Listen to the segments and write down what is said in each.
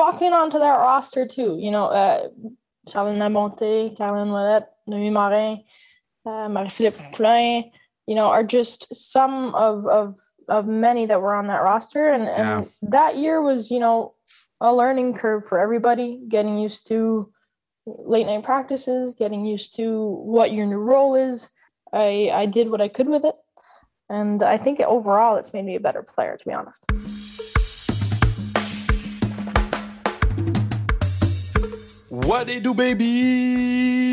walking onto that roster too. You know, uh, Charline Labonté, Caroline Ouellette, Noémie Marin, uh, Marie-Philip Poulin, you know, are just some of, of, of many that were on that roster. And, and Yeah. that year was, you know, a learning curve for everybody, getting used to late night practices, getting used to what your new role is. I, I did what I could with it. And I think overall it's made me a better player, to be honest. What they do, baby?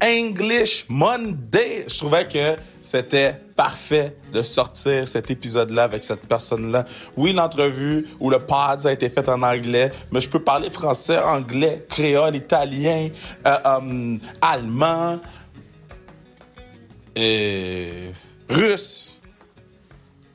English Monday. Je trouvais que c'était parfait de sortir cet épisode-là avec cette personne-là. Oui, l'entrevue ou le pod a été fait en anglais, mais je peux parler français, anglais, créole, italien, euh, euh, allemand, et russe.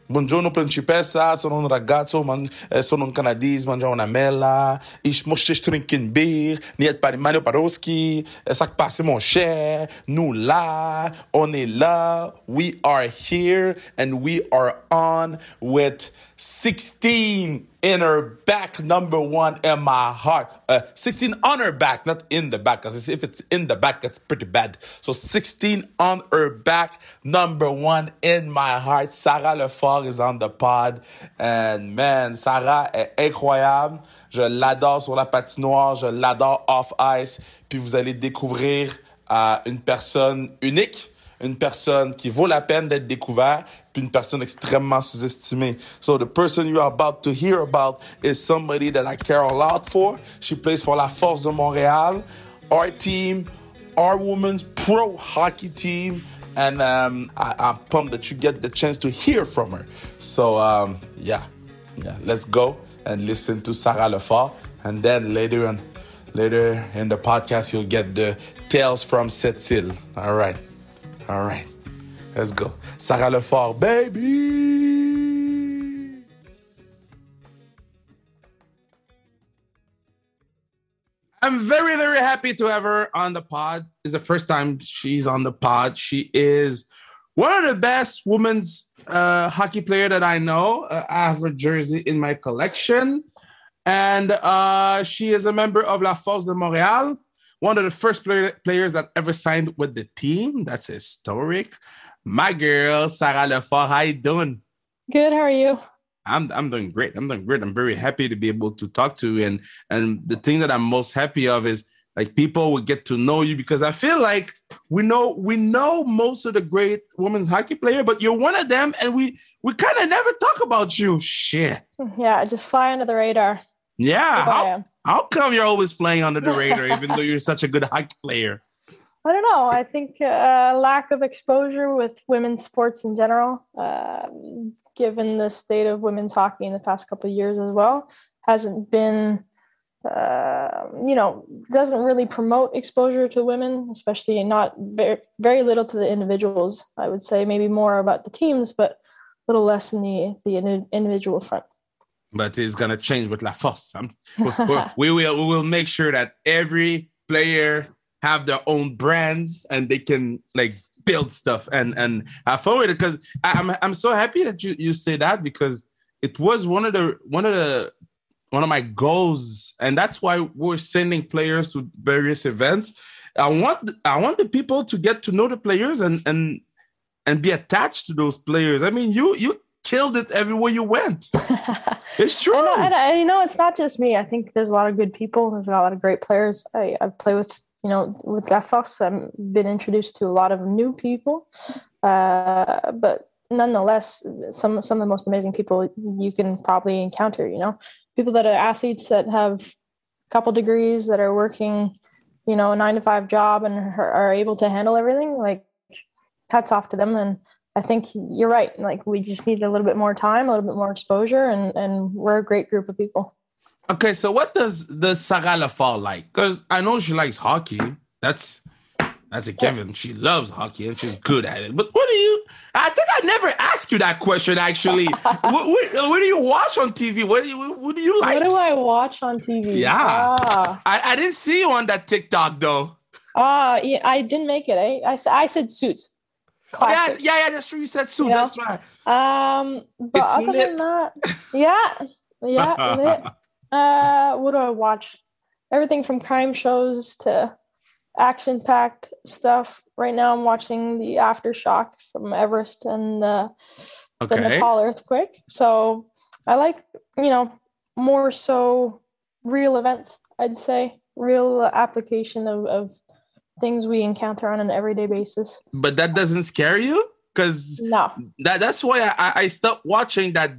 Buongiorno principessa, sono un ragazzo, man, eh, sono un canadese, mangiamo una mela, ich möchte trinken Bier, niet par Mario Paroski, eh, ça passe mon cher, nous là, on est là, we are here, and we are on with 16 in her back, number one in my heart. Uh, 16 on her back, not in the back, because if it's in the back, it's pretty bad. So 16 on her back, number one in my heart. Sarah Lefort is on the pod. And man, Sarah est incroyable. Je l'adore sur la patinoire, je l'adore off ice. Puis vous allez découvrir euh, une personne unique une personne qui vaut la peine d'être découverte, puis une personne extrêmement sous-estimée. So the person you are about to hear about is somebody that I care a lot for. She plays for la Force de Montréal, our team, our women's pro hockey team, and um, I'm pumped that you get the chance to hear from her. So um, yeah, yeah, let's go and listen to Sarah Lefort, and then later on, later in the podcast, you'll get the tales from cette île. All right. All right, let's go. Sarah Lefort, baby. I'm very, very happy to have her on the pod. It's the first time she's on the pod. She is one of the best women's uh, hockey player that I know. Uh, I have her jersey in my collection, and uh, she is a member of La Force de Montréal one of the first player, players that ever signed with the team. That's historic. My girl, Sarah Lefort, how you doing? Good. How are you? I'm I'm doing great. I'm doing great. I'm very happy to be able to talk to you. And and the thing that I'm most happy of is like people will get to know you because I feel like we know we know most of the great women's hockey player, but you're one of them, and we we kind of never talk about you. Shit. Yeah, just fly under the radar. Yeah. How. How come you're always playing under the radar, even though you're such a good hockey player? I don't know. I think uh, lack of exposure with women's sports in general, um, given the state of women's hockey in the past couple of years as well, hasn't been, uh, you know, doesn't really promote exposure to women, especially not very, very little to the individuals. I would say maybe more about the teams, but a little less in the the indi- individual front. But it's gonna change with La Force. We will we will make sure that every player have their own brands and they can like build stuff and and have fun with it. Because I'm I'm so happy that you you say that because it was one of the one of the one of my goals, and that's why we're sending players to various events. I want I want the people to get to know the players and and and be attached to those players. I mean, you you killed it everywhere you went. It's true. And, you know, it's not just me. I think there's a lot of good people. There's a lot of great players. I, I play with, you know, with La Force. I've been introduced to a lot of new people. Uh, but nonetheless, some some of the most amazing people you can probably encounter. You know, people that are athletes that have a couple degrees that are working, you know, a nine to five job and are, are able to handle everything. Like, hats off to them. And I think you're right. Like, we just need a little bit more time, a little bit more exposure, and and we're a great group of people. Okay, so what does does Sarah Lefort like? Because I know she likes hockey. That's that's a given. She loves hockey and she's good at it. But what do you? I think I never asked you that question. Actually, what, what, what do you watch on TV? What do you what do you like? What do I watch on TV? Yeah. Ah, I, I didn't see you on that TikTok though. ah yeah, I didn't make it. I I, s- I said suits. Oh, yeah, yeah, yeah. That's true. You said Sue. You know? That's right. Um, but It's other lit. than that, yeah, yeah, lit. Uh, what do I watch? Everything from crime shows to action-packed stuff. Right now, I'm watching the aftershock from Everest and the, the Nepal earthquake. So I like, you know, more so real events. I'd say real application of, of things we encounter on an everyday basis. But that doesn't scare you? Because No, that, that's why I, I stopped watching that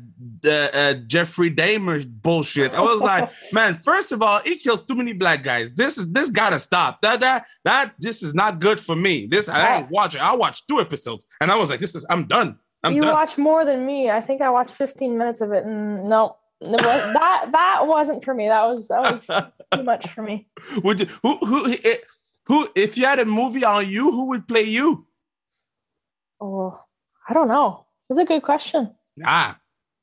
uh, uh, Jeffrey Dahmer bullshit. I was like, man, first of all, he kills too many black guys. This is this gotta stop. That that that this is not good for me. This I ain't it. I watched two episodes and I was like, this is I'm done. I'm you done. watch more than me. I think I watched 15 minutes of it, and no, it that that wasn't for me. That was that was too much for me. Would you, who who eh, who if you had a movie on you, who would play you? Oh, I don't know. That's a good question. Ah,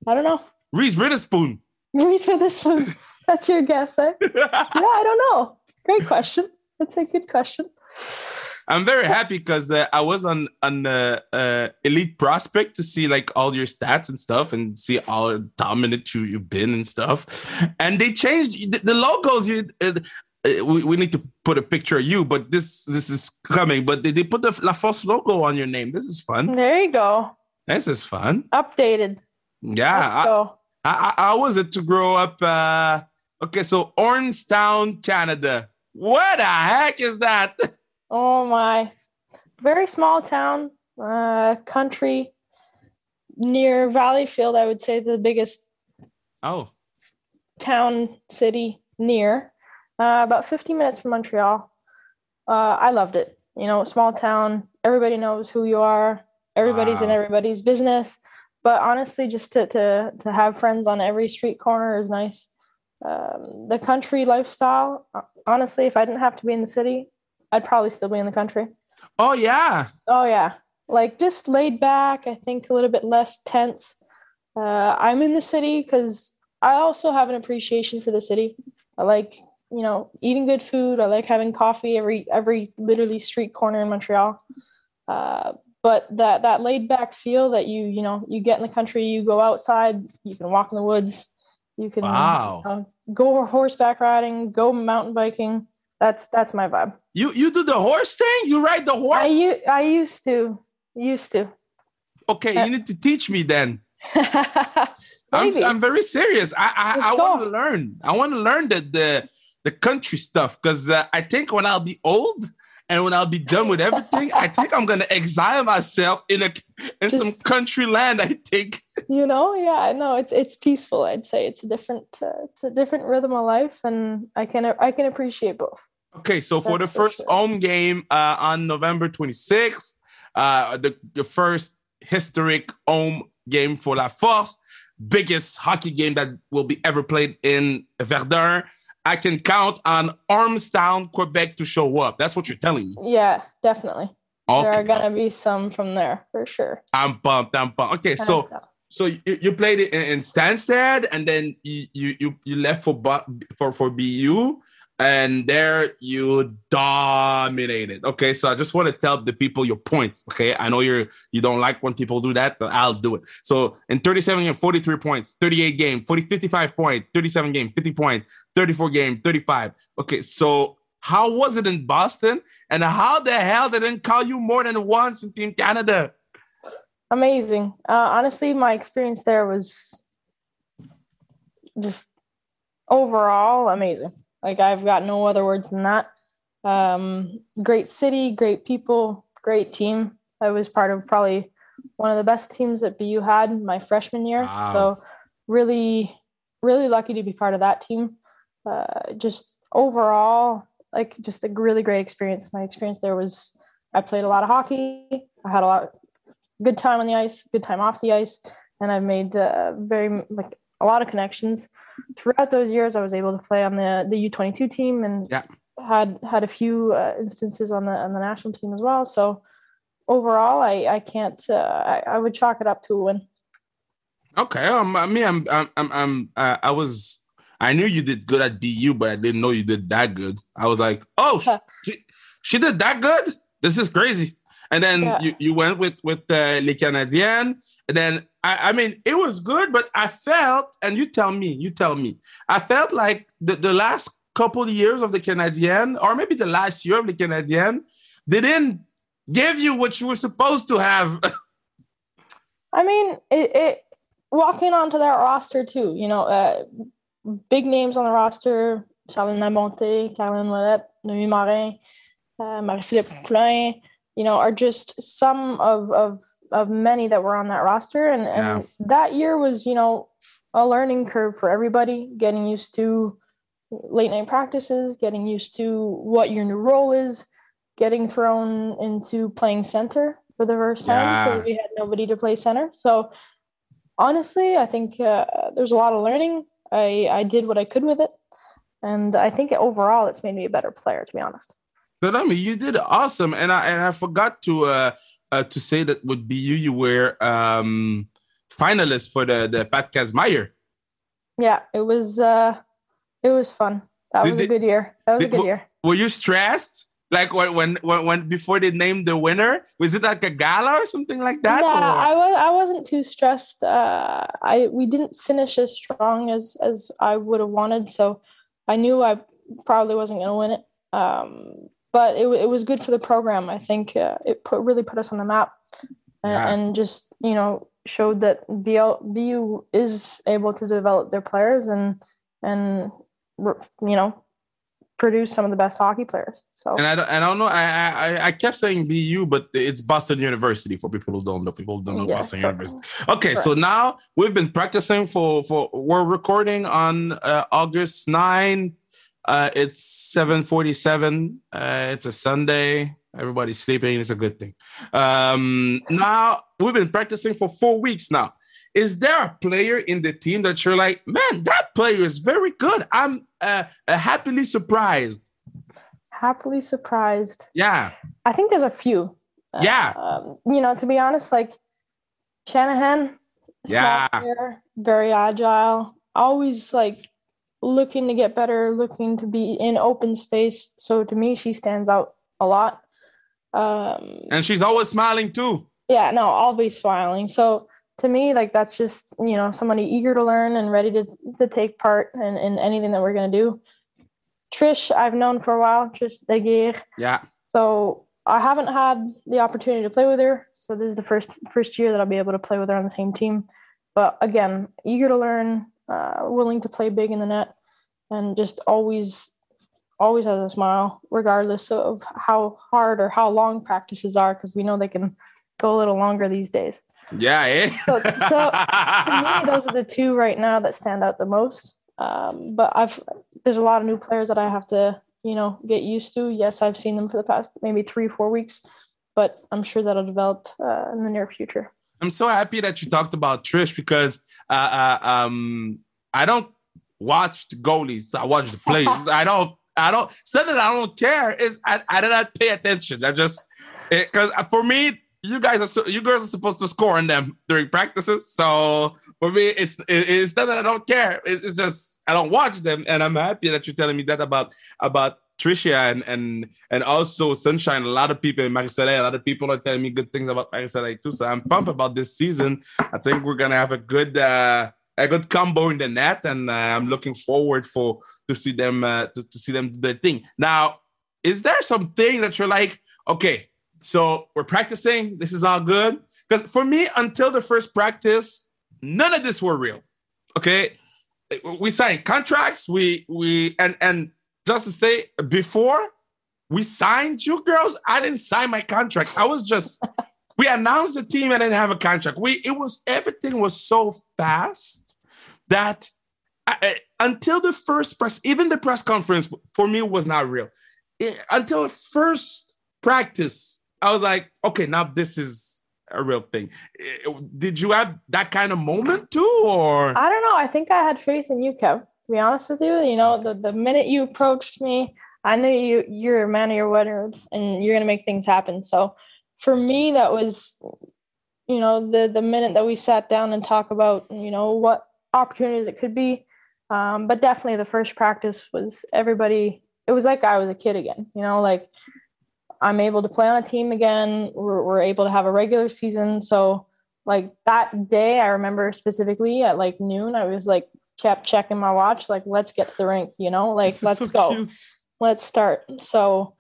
I don't know. Reese Witherspoon. Reese Witherspoon. That's your guess, eh? Yeah, I don't know. Great question. That's a good question. I'm very happy because uh, I was on on uh, uh, Elite Prospect to see like all your stats and stuff and see how dominant you you've been and stuff. And they changed the, the logos. You uh, we, we need to put a picture of you, but this this is coming. But they, they put the La Force logo on your name. This is fun. There you go. This is fun. Updated. Yeah, Let's I, go. I, I, how was it to grow up? Uh, okay, so Ormstown, Canada. What the heck is that? Oh my. Very small town, uh, country near Valleyfield, I would say the biggest Oh, town city near uh, about 15 minutes from montreal uh, i loved it you know small town everybody knows who you are everybody's in everybody's business but honestly just to, to, to have friends on every street corner is nice um, the country lifestyle uh, honestly if i didn't have to be in the city i'd probably still be in the country oh yeah. Oh yeah, like just laid back. I think a little bit less tense. Uh, I'm in the city because I also have an appreciation for the city. I like you know eating good food. I like having coffee every every literally street corner in Montreal. Uh, but that that laid back feel that you you know you get in the country, you go outside, you can walk in the woods, you can Wow. uh, go horseback riding, go mountain biking. That's that's my vibe. You you do the horse thing? You ride the horse? I used to used to. okay, you need to teach me then. I'm, I'm very serious. I I, I want to learn. I want to learn the the, the country stuff because uh, I think when I'll be old and when I'll be done with everything, I think I'm gonna exile myself in a in some country land. I think. you know, yeah, no, it's it's peaceful. I'd say it's a different uh, it's a different rhythm of life, and I can I can appreciate both. Okay, so for the That's for first sure. home game uh, on November 26th, uh, the, the first historic home game for La Force, biggest hockey game that will be ever played in Verdun. I can count on Ormstown, Quebec to show up. That's what you're telling me. Yeah, definitely. There are gonna be some from there for sure. I'm pumped. I'm pumped. Okay, so stuff. so you, you played it in, in Stanstead, and then you you you, left for for for BU, and there you dominated. Okay, so I just want to tell the people your points. Okay, I know you're you don't like when people do that, but I'll do it. So in 37 game, 43 points, 38 game, 40, 55 point, 37 game, 50 point, 34 game, 35. Okay, so how was it in Boston? And how the hell they didn't call you more than once in Team Canada? amazing. Uh, honestly, my experience there was just overall amazing. Like I've got no other words than that. Um, great city, great people, great team. I was part of probably one of the best teams that BU had my freshman year. Wow. So really, really lucky to be part of that team. Uh, just overall, like just a really great experience. My experience there was I played a lot of hockey. I had a lot good time on the ice, good time off the ice, and I've made uh, very like a lot of connections throughout those years. I was able to play on the the U twenty two team and Yeah. had had a few uh, instances on the on the national team as well. So overall, I I can't uh, I, I would chalk it up to a win. Okay, um, I mean, I'm, I'm, I'm, I'm uh, I was, I knew you did good at BU, but I didn't know you did that good. I was like, oh, Huh. she, she did that good. This is crazy. and then Yeah. you, you went with with uh, Les Canadiennes, and then I, I mean it was good, but I felt, and you tell me, you tell me, I felt like the, the last couple of years of the Canadiennes, or maybe the last year of the Canadiennes, they didn't give you what you were supposed to have. I mean, it, it walking onto that roster too. You know, uh, big names on the roster: Charline Labonté, Caroline Ouellette, Noémie Marin, uh, Marie-Philip Poulin. You know, are just some of of of many that were on that roster, and and that year was you know a learning curve for everybody, getting used to late night practices, getting used to what your new role is, getting thrown into playing center for the first time Yeah. because we had nobody to play center. So honestly, I think uh, there's a lot of learning. I I did what I could with it, and I think overall it's made me a better player. To be honest. But I mean, you did awesome, and I and I forgot to uh, uh to say that would be you. You were um finalist for the the Pat Kazmaier. Yeah, it was uh, it was fun. That Did was a good year. That was a good year. Were you stressed? Like when, when when when before they named the winner, was it like a gala or something like that? yeah, or- I was. I wasn't too stressed. Uh, I we didn't finish as strong as as I would have wanted, so I knew I probably wasn't going to win it. Um, but it it was good for the program. I think uh, it put really put us on the map, and, Yeah. and just you know showed that BL, BU is able to develop their players and and you know produce some of the best hockey players. So and I don't, I don't know. I, I I kept saying BU, but it's Boston University for people who don't know. People who don't know Yeah, Boston correct. University. Okay, so now we've been practicing for for we're recording on uh, August 9. Uh, it's 7:47. Uh, it's a Sunday. Everybody's sleeping. It's a good thing. Um, now we've been practicing for four weeks now. Is there a player in the team that you're like, man, that player is very good. I'm uh, uh, happily surprised. happily surprised. Yeah, I think there's a few. Yeah. Um, you know, to be honest, like Shanahan, Yeah. very agile, always like looking to get better, looking to be in open space. So to me, she stands out a lot. Um, and she's always smiling too. yeah, no, always smiling. So to me, like that's just you know somebody eager to learn and ready to to take part in, in anything that we're gonna do. Trish, I've known for a while. Trish Deguire. Yeah. So I haven't had the opportunity to play with her. So this is the first first year that I'll be able to play with her on the same team. But again, eager to learn, uh, willing to play big in the net, and just always always has a smile, regardless of how hard or how long practices are, because we know they can go a little longer these days. Yeah, eh? So- so, me, those are the two right now that stand out the most. Um, but I've there's a lot of new players that I have to you know get used to. Yes, I've seen them for the past maybe three four weeks, but I'm sure that'll develop uh, in the near future. I'm so happy that you talked about Trish because uh, uh, um, I don't watch the goalies. I watch the plays. I don't. I don't. It's not that I don't care. Is I, I do not pay attention. I just because for me, you guys are so, you girls are supposed to score on them during practices. So for me, it's it, it's not that I don't care. It's, it's just I don't watch them, and I'm happy that you're telling me that about about Tricia and and and also Sunshine. A lot of people in Marseille, a lot of people are telling me good things about Marseille too. So I'm pumped about this season. I think we're gonna have a good uh, a good combo in the net, and uh, I'm looking forward for to see them uh, to, to see them do their thing. Now, is there something that you're like, okay, so we're practicing, this is all good? Because for me, until the first practice, none of this were real. Okay, we signed contracts, we we and and just to say before we signed you girls, I didn't sign my contract. I was just we announced the team and didn't have a contract. We it was everything was so fast that I, I- until the first press, even the press conference for me was not real. It- until the first practice, I was like, okay, now this is a real thing. Did you have that kind of moment too, or I don't know. I think I had faith in you, Kev. To be honest with you, you know, the, the minute you approached me, I knew you you're a man of your word and you're gonna make things happen. So for me, that was, you know, the the minute that we sat down and talk about, you know, what opportunities it could be. Um, but definitely the first practice was everybody. It was like I was a kid again. You know, like I'm able to play on a team again. We're, we're able to have a regular season. So like that day, I remember specifically at like noon, I was like kept checking my watch, like let's get to the rink, you know, like let's so go, cute. let's start. So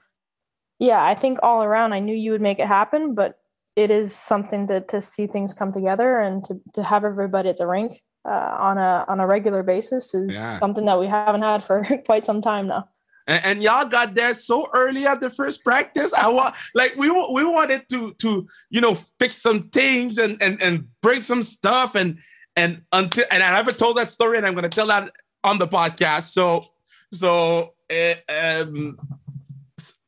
yeah, I think all around, I knew you would make it happen, but it is something to to see things come together and to to have everybody at the rink uh, on a on a regular basis is yeah. something that we haven't had for quite some time now and, and, y'all got there so early at the first practice. I want like we we wanted to to you know fix some things and and and bring some stuff and and until and I haven't told that story and I'm gonna tell that on the podcast. So so uh, um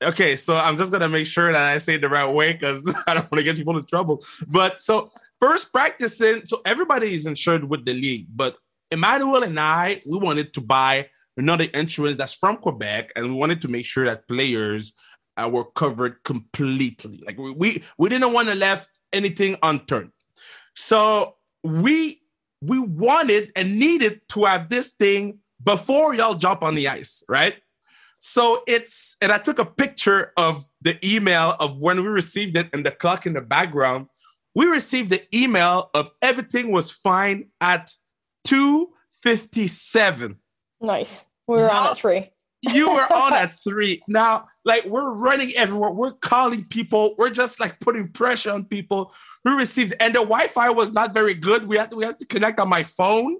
okay, so I'm just gonna make sure that I say it the right way because I don't want to get people in trouble. But so first practicing, so everybody is insured with the league, but Emmanuel and I we wanted to buy another insurance that's from Quebec, and we wanted to make sure that players uh, were covered completely. Like we we, we didn't want to left anything unturned. So we we wanted and needed to have this thing before y'all jump on the ice, right? So it's and I took a picture of the email of when we received it and the clock in the background. We received the email of everything was fine at 257. Nice. We were on at three. you were on at three. Now, like we're running everywhere. We're calling people. We're just like putting pressure on people who received, and the Wi-Fi was not very good. We had to, we had to connect on my phone.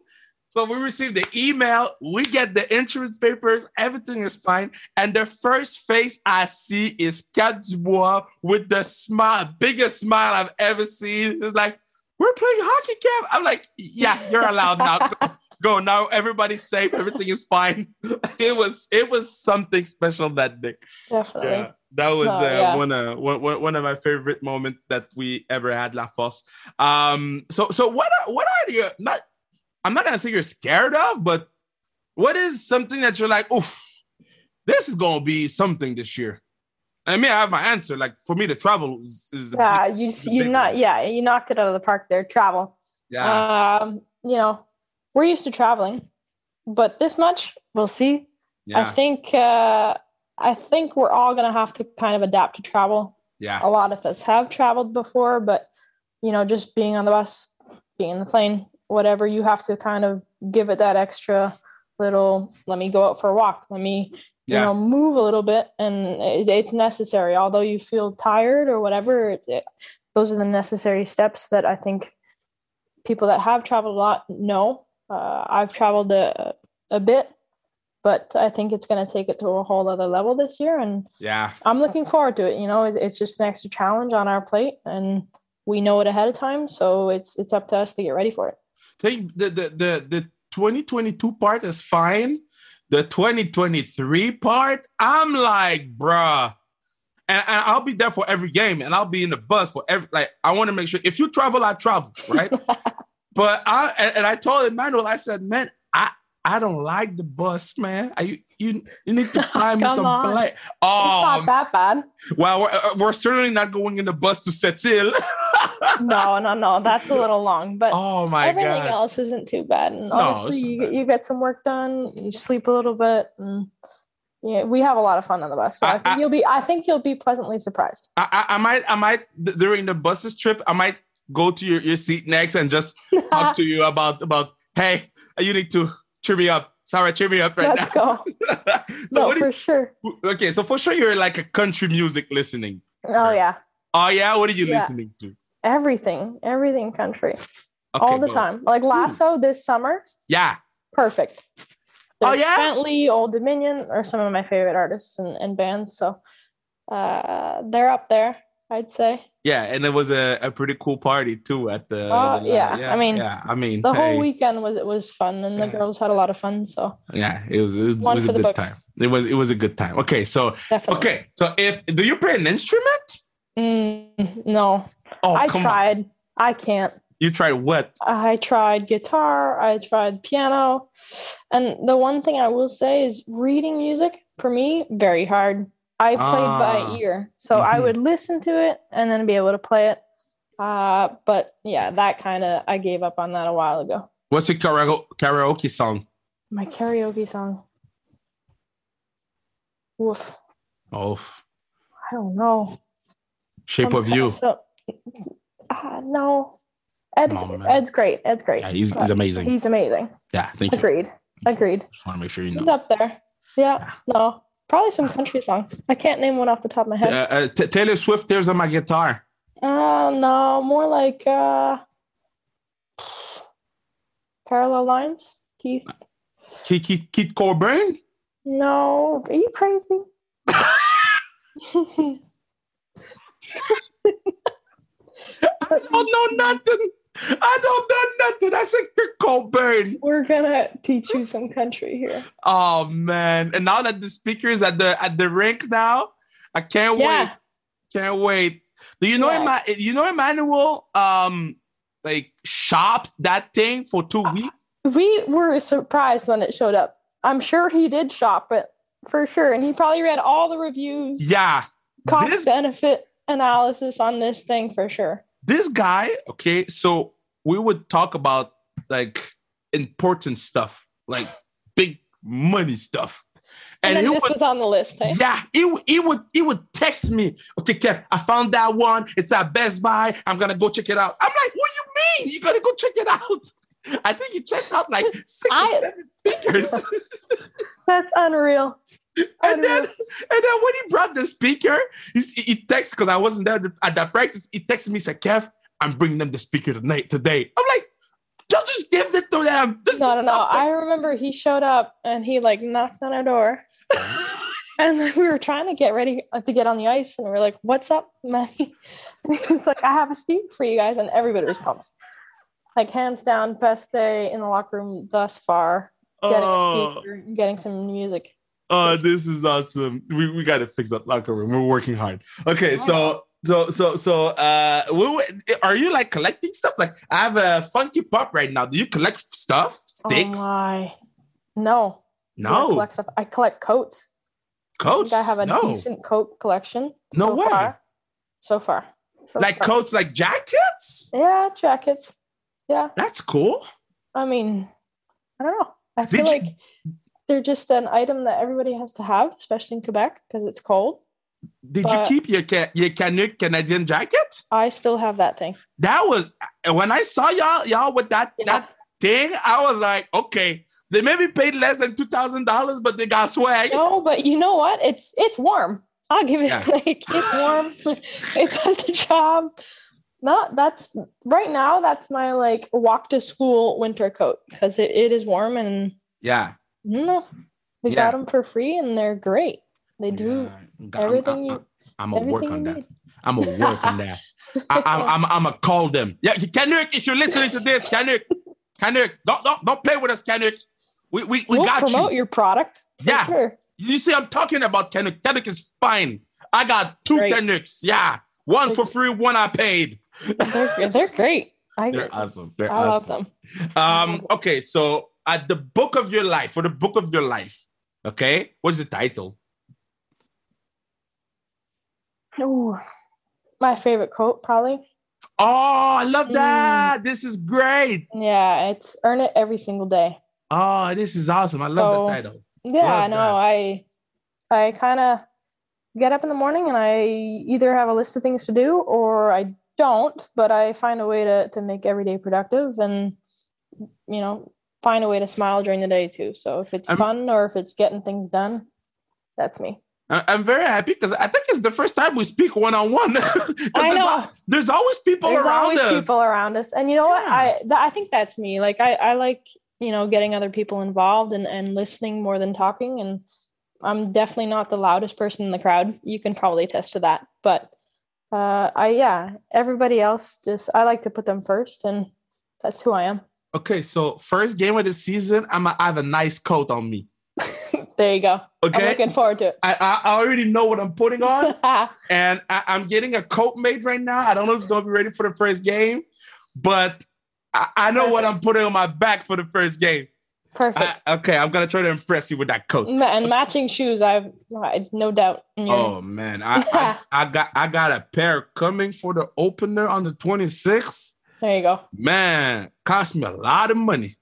So we received the email. We get the insurance papers. Everything is fine. And the first face I see is Kat Dubois with the smile, biggest smile I've ever seen. It's like, we're playing hockey camp. I'm like, yeah, you're allowed now go now everybody's safe everything is fine it was it was something special that day definitely yeah, that was uh, yeah. one, of, one, one of my favorite moments that we ever had la Force. um so so what are, what are you not i'm not gonna say you're scared of but what is something that you're like oh this is gonna be something this year I mean, I have my answer. Like for me, the travel is, is yeah. Big, you you not one. yeah. You knocked it out of the park there. Travel. Yeah. Um, you know, we're used to traveling, but this much we'll see. Yeah. I think uh, I think we're all gonna have to kind of adapt to travel. Yeah, a lot of us have traveled before, but you know, just being on the bus, being in the plane, whatever, you have to kind of give it that extra little. Let me go out for a walk. Let me yeah. you know move a little bit, and it, it's necessary. Although you feel tired or whatever, it, those are the necessary steps that I think people that have traveled a lot know uh, I've traveled a, a bit, but I think it's going to take it to a whole other level this year. And yeah, I'm looking forward to it. You know, it's just an extra challenge on our plate, and we know it ahead of time, so it's it's up to us to get ready for it. Think the the the, the 2022 part is fine. The 2023 part, I'm like, bruh. And, and, I'll be there for every game, and I'll be in the bus for every. Like, I want to make sure if you travel, I travel, right? But I and, and I told Emmanuel, I said, man, I I don't like the bus, man. I, you you you need to find me some play. Oh, it's not that bad. Well, we're, uh, we're certainly not going in the bus to Sept-Îles. no, no, no. That's a little long, but oh my everything God. else isn't too bad. And honestly, no, you, you get some work done. You sleep a little bit, and yeah, we have a lot of fun on the bus. So I, I think I, you'll be. I think you'll be pleasantly surprised. I, I, I might. I might during the buses trip. I might go to your, your seat next and just talk to you about about hey, you need to cheer me up. Sarah, cheer me up right Let's now. Go. so no, for you, sure. Okay, so for sure you're like a country music listening. Oh yeah. Oh yeah, what are you yeah. listening to? Everything, everything country. Okay, all the time. Like Lasso Ooh. this summer. Yeah. Perfect. There's oh yeah. Bentley, Old Dominion are some of my favorite artists and, and bands. So uh, they're up there, I'd say. Yeah, and it was a, a pretty cool party too at the, uh, the yeah, yeah, I mean yeah, I mean the whole weekend was it was fun and the yeah. girls had a lot of fun. So yeah, it was it was, it was a good books. time. It was it was a good time. Okay, so Definitely. okay, so if do you play an instrument? Mm, no. Oh, I tried. On. I can't. You tried what? I tried guitar. I tried piano, and the one thing I will say is reading music for me very hard. I played ah. by ear, so mm-hmm. I would listen to it and then be able to play it. Uh, but yeah, that kind of I gave up on that a while ago. What's your karaoke, karaoke song? My karaoke song. Woof. Oof. I don't know. Shape Some of You. So, uh, no. Ed's, man. Ed's great. Ed's great. Yeah, he's, he's amazing. He's amazing. Yeah, thank you. Agreed. Agreed. Just want to make sure you know. He's up there. Yeah. No. Probably some country song. I can't name one off the top of my Uh, head. uh, T- Taylor Swift, there's on my guitar. Uh no, more like uh parallel lines. Keith. Keith, Keith, Keith Coburn. No, are you crazy? I don't know nothing. I don't know nothing. I said Keith Coburn. We're gonna teach you some country here. Oh man! And now that the speakers at the at the rink now, I can't wait. Can't wait. Do you know Yeah. Emma- you know Emmanuel um like shopped that thing for two Uh, weeks? We were surprised when it showed up. I'm sure he did shop it for sure. And he probably read all the reviews, Yeah. cost This benefit analysis on this thing for sure. This guy, okay, so we would talk about like important stuff, like big money stuff. And, And, then he this would was on the list, hey? Yeah, he, would- he would he would text me. Okay, Kev, I found that one. It's at Best Buy. I'm gonna go check it out. I'm like, what do you mean? You gotta go check it out. I think he checked out like six or seven speakers. That's unreal. And then and then when he brought the speaker, he's, he texts because I wasn't there at that practice. He texted me, said, Kev, I'm bringing them the speaker tonight today. I'm like, just, just give it to them. Just, No, no, no. I remember he showed up and he like knocked on our door. And we were trying to get ready uh, to get on the ice, and we are like, "What's up, Manny?" And he was like, "I have a speaker for you guys," and everybody was pumped. Like hands down, best day in the locker room thus far. Getting Oh. a speaker, getting some music. Oh, this is awesome. We, we got to fix that locker room. We're working hard. Okay, so so so so uh, are you like collecting stuff? Like I have a funky pop right now. Do you collect stuff? Sticks? Oh my! No, I no, collect stuff. I collect coats. I coats. think I have a no, decent coat collection. No so way. Far. So far. So like far. coats, like jackets. Yeah, jackets. Yeah. That's cool. I mean, I don't know. I Did feel you- like they're just an item that everybody has to have, especially in Quebec because it's cold. Did you keep your ca- your Canuck Canadian jacket? I still have that thing. That was when I saw y'all y'all with that Yeah. that thing. I was like, okay, they maybe paid less than two thousand dollars, but they got swag. No, but you know what? It's it's warm. I'll give it Yeah. like it's warm. it does the job. No, that's right now. That's my like walk to school winter coat because it, it is warm and Yeah. No, we Yeah. got them for free and they're great. They do Yeah. I'm- everything I'm, you- I'm, gonna work everything on that. I'm gonna work on that. I, I'm, I'm, I'm gonna call them. Yeah, Canuck, if you're listening to this, Canuck, Canuck, don't, don't, don't play with us, Canuck. We, we, we we'll got promote you. your product. Yeah. sure. You see, I'm talking about Canuck. Canuck is fine. I got two Great. Canucks. Yeah, one for free, one I paid. They're, they're great. I, They're awesome. They're I love them. Um, okay, so at the book of your life, for the book of your life, okay, what's the title? Ooh, my favorite quote, probably. Oh, I love Mm. that. This is great. Yeah, it's earn it every single day. Oh, this is awesome. I love So- the title. Yeah, Love no, that. I I kind of get up in the morning and I either have a list of things to do or I don't, but I find a way to to make every day productive and you know find a way to smile during the day too. So if it's I'm- fun or if it's getting things done, that's me. I'm very happy because I think it's the first time we speak one on one. I know. There's always people There's around always us. people around us, and you know what? I th- I think that's me. Like I I like you know getting other people involved and and listening more than talking. And I'm definitely not the loudest person in the crowd. You can probably attest to that. But uh, I yeah, everybody else just I like to put them first, and that's who I am. Okay, so first game of the season, I'm a, I have a nice coat on me. There you go. I'm Okay, looking forward to it. I I already know what I'm putting on, and I, I'm getting a coat made right now. I don't know if it's gonna be ready for the first game, but I, I know what I'm putting on my back for the first game. Perfect. I- okay, I'm gonna try to impress you with that coat. And matching shoes, I've no doubt. your- Oh man, I, I I got I got a pair coming for the opener on the 26th. There you go. Man, cost me a lot of money.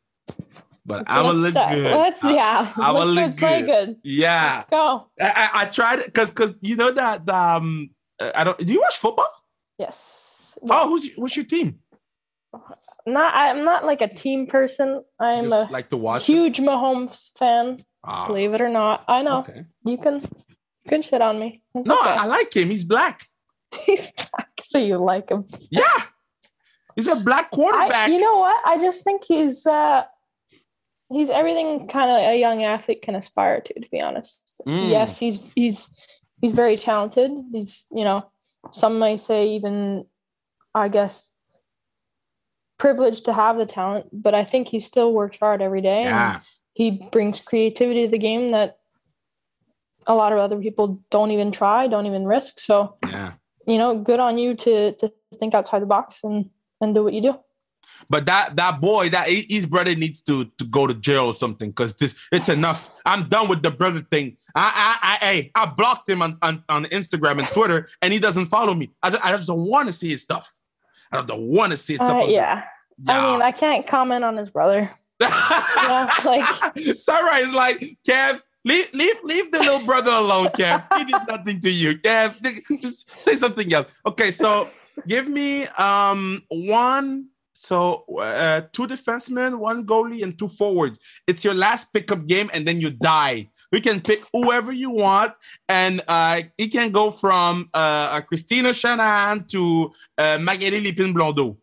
but I'm gonna look start. good. Let's yeah. I will look good, good. Yeah, Let's go. I, I, tried because because you know that the, um uh, I don't. Do you watch football? Yes. Oh, who's what's your team? not I'm not like a team person. I'm Just a like to watch. it? huge Mahomes fan. Ah, Believe it or not, I know okay. you can you can shit on me. It's No, okay. I like him. He's black. he's black, so you like him. Yeah, he's a black I, quarterback. you know what? I just think he's uh he's everything kind of a young athlete can aspire to. To be honest, Mm. yes, he's he's he's very talented. He's you know some might say even I guess privileged to have the talent, but I think he still works hard every day. and yeah, he brings creativity to the game that a lot of other people don't even try, don't even risk. So yeah. you know, good on you to to think outside the box and and do what you do. But that that boy, that his brother needs to to go to jail or something because this it's enough. I'm done with the brother thing. I I I I blocked him on, on, on Instagram and Twitter, and he doesn't follow me. I just, I just don't want to see his stuff. I don't want to see his stuff. Uh, yeah. I mean, I can't comment on his brother. Yeah, like Sarah is like, Kev, leave, leave, leave the little brother alone, Kev. He did nothing to you. Kev, just say something else. Okay, so give me um one. So uh, two defensemen, one goalie, and two forwards. It's your last pickup game, and then you die. We can pick whoever you want, and uh, it can go from uh, Kristina Shanahan to uh, Magali Lipin Blondeau.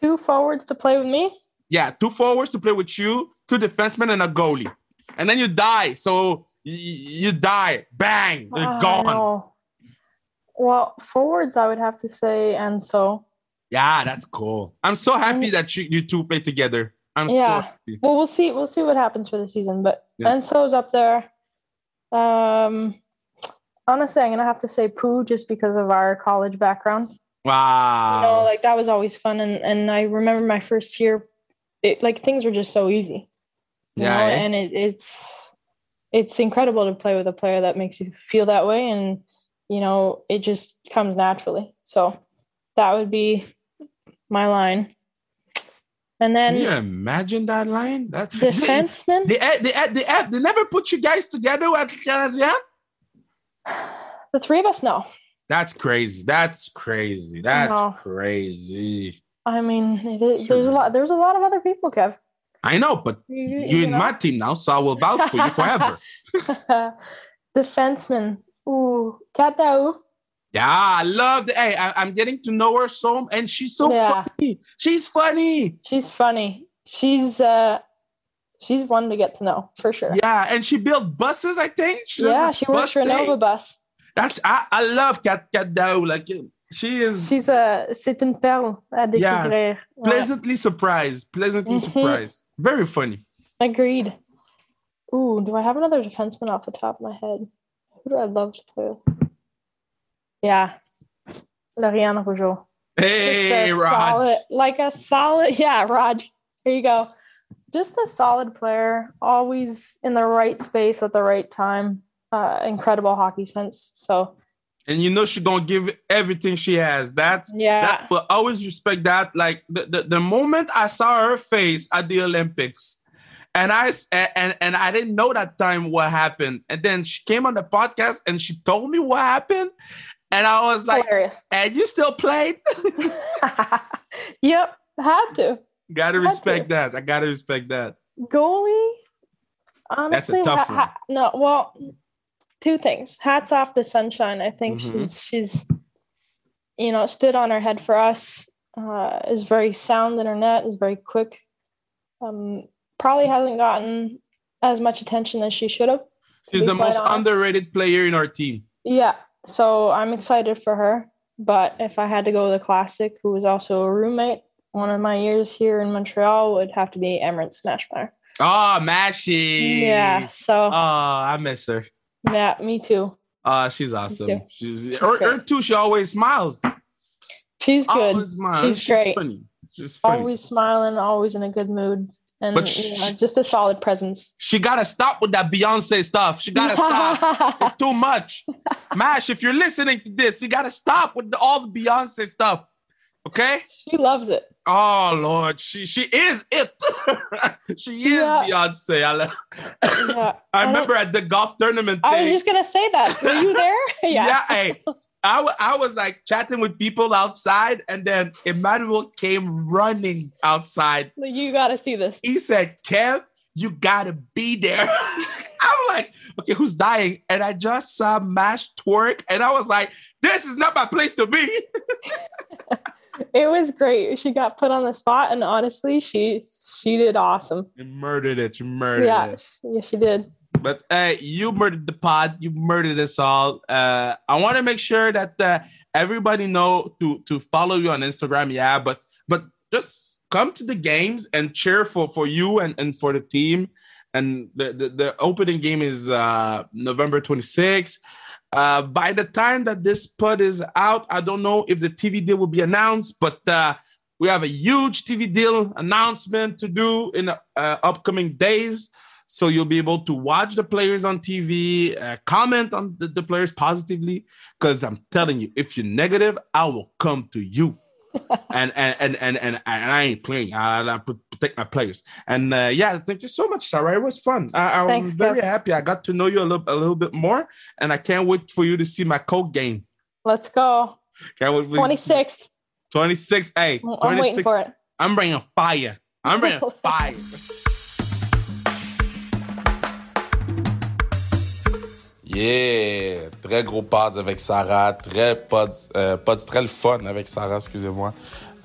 two forwards to play with me. Yeah, two forwards to play with you, two defensemen, and a goalie. And then you die. So you die. Bang. You're Ah, gone. no. Well, forwards, I would have to say, and so Yeah, that's cool. I'm so happy that you, you two play together. I'm so Yeah. happy. well, we'll see. We'll see what happens for the season. But Yeah. Enso's up there. Um, honestly, I'm gonna have to say Pooh just because of our college background. Wow. you know like that was always fun and and i remember my first year it like things were just so easy Yeah, know? eh? and it, it's it's incredible to play with a player that makes you feel that way and you know it just comes naturally so that would be my line and then Can you imagine that line? That defenseman They, they, they, they, they, they never put you guys together at Canadien? the three of us no That's crazy. That's crazy. That's No. crazy. i mean it is, there's a lot there's a lot of other people kev I know, but you, you're in my team now, so I will vouch for you forever. defenseman ooh Katau. Yeah, I love the. Hey, I, I'm getting to know her so, and she's so Yeah. funny. She's funny. She's funny. She's uh she's one to get to know for sure. Yeah, and she built buses. I think. She Yeah, she works for. Nova Bus. That's I, I love Kat Kat Dao. Like she is She's a c'est une perle à Yeah. découvrir. Ouais. pleasantly surprised. Pleasantly Mhm. surprised. Very funny. Agreed. Ooh, do I have another defenseman off the top of my head? Who do I love to play with? Yeah. Lauriane Rougeau. Hey, a Raj. Solid, like a solid, yeah, Raj. Here you go. Just a solid player, always in the right space at the right time. Uh, incredible hockey sense. So And you know she's gonna give everything she has. That's yeah, that will always respect that. Like the, the, the moment I saw her face at the Olympics, and I and and I didn't know that time what happened. And then she came on the podcast and she told me what happened. And I was like, hilarious. and you still played? yep, had to. gotta Had respect that. I gotta respect that. Goalie, honestly, that's a tough ha- ha- no. Well, two things. Hats off to Sunshine. I think Mhm. she's she's, you know, stood on her head for us. Uh, is very sound in her net. Is very quick. Um, probably hasn't gotten as much attention as she should have. She's the most honest. underrated player in our team. Yeah, so I'm excited for her. But if I had to go with a classic, who was also a roommate, one of my years here in Montreal would have to be Emerance Maschmeyer. Oh, Mashy. Yeah, so Oh, I miss her. yeah, me too. Uh, she's awesome. too. She's her, her too. She always smiles. She's good. Always smiles. She's She's great. funny. She's funny. Always smiling, always in a good mood, and But you know, just a solid presence. She gotta stop with that Beyonce stuff. She gotta stop. It's too much. Mash, if you're listening to this, you gotta stop with the, all the Beyonce stuff. Okay. She loves it. Oh Lord, she she is it. she is Yeah. Beyonce. I, Yeah. I remember at the golf tournament I was just gonna say that. Were you there? yeah. yeah. hey, I, I was like chatting with people outside, and then Emmanuel came running outside. You gotta see this. He said, "Kev, you gotta be there." I'm like, okay, who's dying? And I just saw Mash twerk, and I was like, this is not my place to be. It was great. She got put on the spot, and honestly, she she did awesome. You murdered it. You murdered Yeah, it. yeah, she did. But hey, you murdered the pod. You murdered us all. Uh, I want to make sure that uh, everybody know to to follow you on Instagram. Yeah, but but just come to the games and cheer for for you and and for the team. And the the, the opening game is uh, November 26th. Uh, by the time that this pod is out, I don't know if the TV deal will be announced, but uh, we have a huge TV deal announcement to do in uh, upcoming days. So you'll be able to watch the players on TV, uh, comment on the, the players positively. Because I'm telling you, if you're negative, I will come to you. and, and and and and and I ain't playing. I, I protect my players. And uh, yeah, thank you so much, Sarah. It was fun. I, was Thanks, very happy. I got to know you a little a little bit more, and I can't wait for you to see my coke game. Let's go. Can't wait for you to Twenty sixth. 26. Hey, I'm 26. waiting for it. I'm bringing fire. I'm bringing fire. Yeah, très gros pods avec Sarah, très pods, euh, pods très le fun avec Sarah, excusez-moi.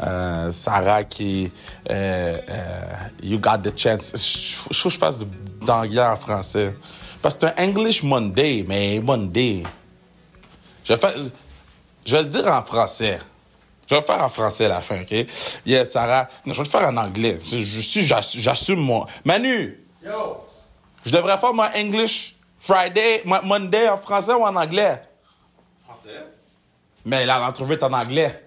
Euh, Sarah qui, euh, euh, you got the chance. Je faut que je fasse d'anglais en français. Parce que c'est un English Monday, mais Monday. Je vais, faire, je vais le dire en français. Je vais le faire en français à la fin, OK? Yeah, Sarah. Non, je vais le faire en anglais. Je, j'assume mon... Manu! Yo! Je devrais faire mon English Friday, mon Monday en français ou en anglais? Français? Mais là, l'entrevue est en anglais.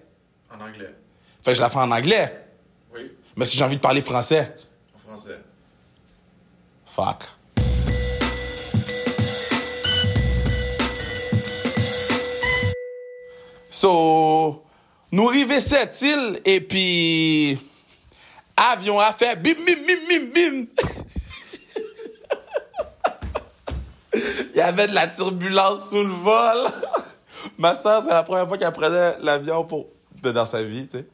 En anglais? Fait que je la fais en anglais. Oui. Mais si j'ai envie de parler français, En français? fuck. So, nous arrivons cette île et puis avion a fait bim bim bim bim bim. Il y avait de la turbulence sous le vol. Ma soeur, c'est la première fois qu'elle prenait l'avion pour de- dans sa vie, tu sais.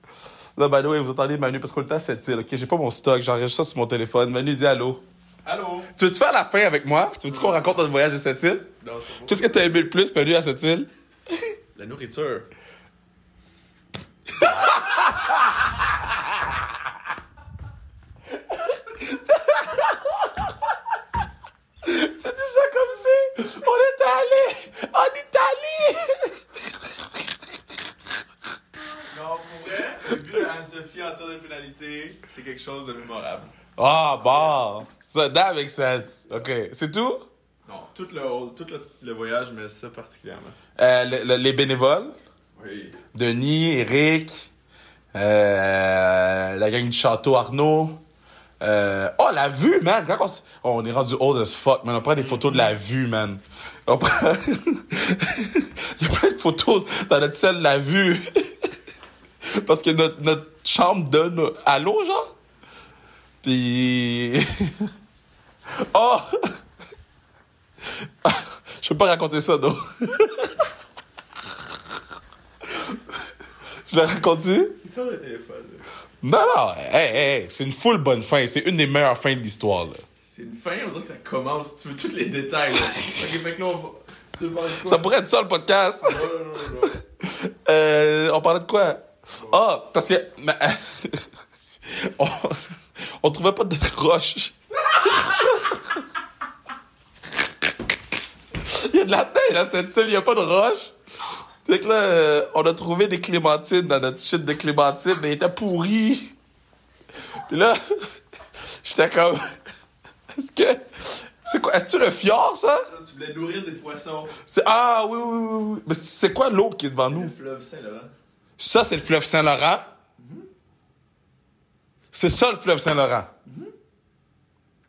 Là, by the way, vous entendez Manu parce qu'on était à cette île, ok? J'ai pas mon stock, j'enregistre ça sur mon téléphone. Manu dit allô? Allô? Tu veux-tu faire la fin avec moi? Tu veux-tu qu'on raconte notre voyage de cette île? Non, c'est Qu'est-ce que t'as aimé le plus, Manu, à cette île? La nourriture. Tu dis ça comme si on était allé en Italie! Non, pour vrai, le but de Anne-Sophie en tir de pénalité, c'est quelque chose de mémorable. Ah, bon. Ça, that makes sense. OK. C'est tout? Non, tout le, tout le, le voyage, mais ça particulièrement. Euh, le- le- les bénévoles? Oui. Denis, Eric, euh, la gang du château Arnaud. Euh, oh, la vue, man! Quand oh, on est rendu old as fuck, man. On prend des photos de la vue, man. On prend... Il y a plein de photos dans notre salle de la vue. Parce que notre, notre chambre donne à l'eau, genre. Puis... oh! Je peux pas raconter ça, non. Je la raconte-tu? Il le téléphone. Non, non, hey, hey, c'est une full bonne fin. C'est une des meilleures fins de l'histoire, là. C'est une fin, on dirait que ça commence. Tu veux tous les détails, là. ok, fait que là, on va. Tu veux parler de quoi? Ça pourrait être ça, le podcast. Non, non, non, non. Euh, on parlait de quoi? Ah, parce que... on, on trouvait pas de roche. Il y a de la neige à cette île, il y a pas de roche. Fait que là, euh, on a trouvé des clémentines dans notre shit de clémentines, mais ils étaient pourris. Puis là, j'étais comme... Est-ce que... C'est quoi? Est-ce que le fjord, ça? Tu voulais nourrir des poissons. C'est... Ah, oui, oui, oui, oui. Mais c'est quoi l'eau qui est devant nous? Le fleuve Saint-Laurent. Ça, c'est le fleuve Saint-Laurent. C'est ça, le fleuve Saint-Laurent.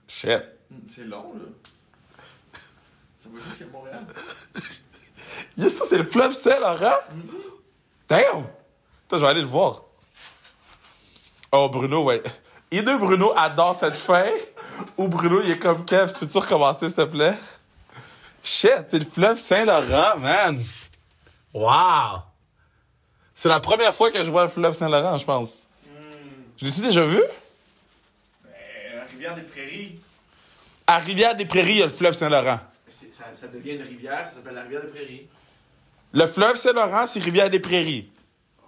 Shit. Hum, C'est long, là. Ça va jusqu'à Montréal. Yeah, ça, c'est le fleuve Saint-Laurent? Damn! Attends, je vais aller le voir. Oh, Bruno, ouais. Either Bruno adore cette fin, ou Bruno, il est comme Kev, peux-tu recommencer, s'il te plaît? Shit, c'est le fleuve Saint-Laurent, man. Wow! C'est la première fois que je vois le fleuve Saint-Laurent, je pense. Je l'ai-tu déjà vu? Euh, la rivière des Prairies. À Rivière-des-Prairies, il y a le fleuve Saint-Laurent. Ça, ça devient une rivière, ça s'appelle la rivière des Prairies. Le fleuve Saint-Laurent, c'est Rivière-des-Prairies.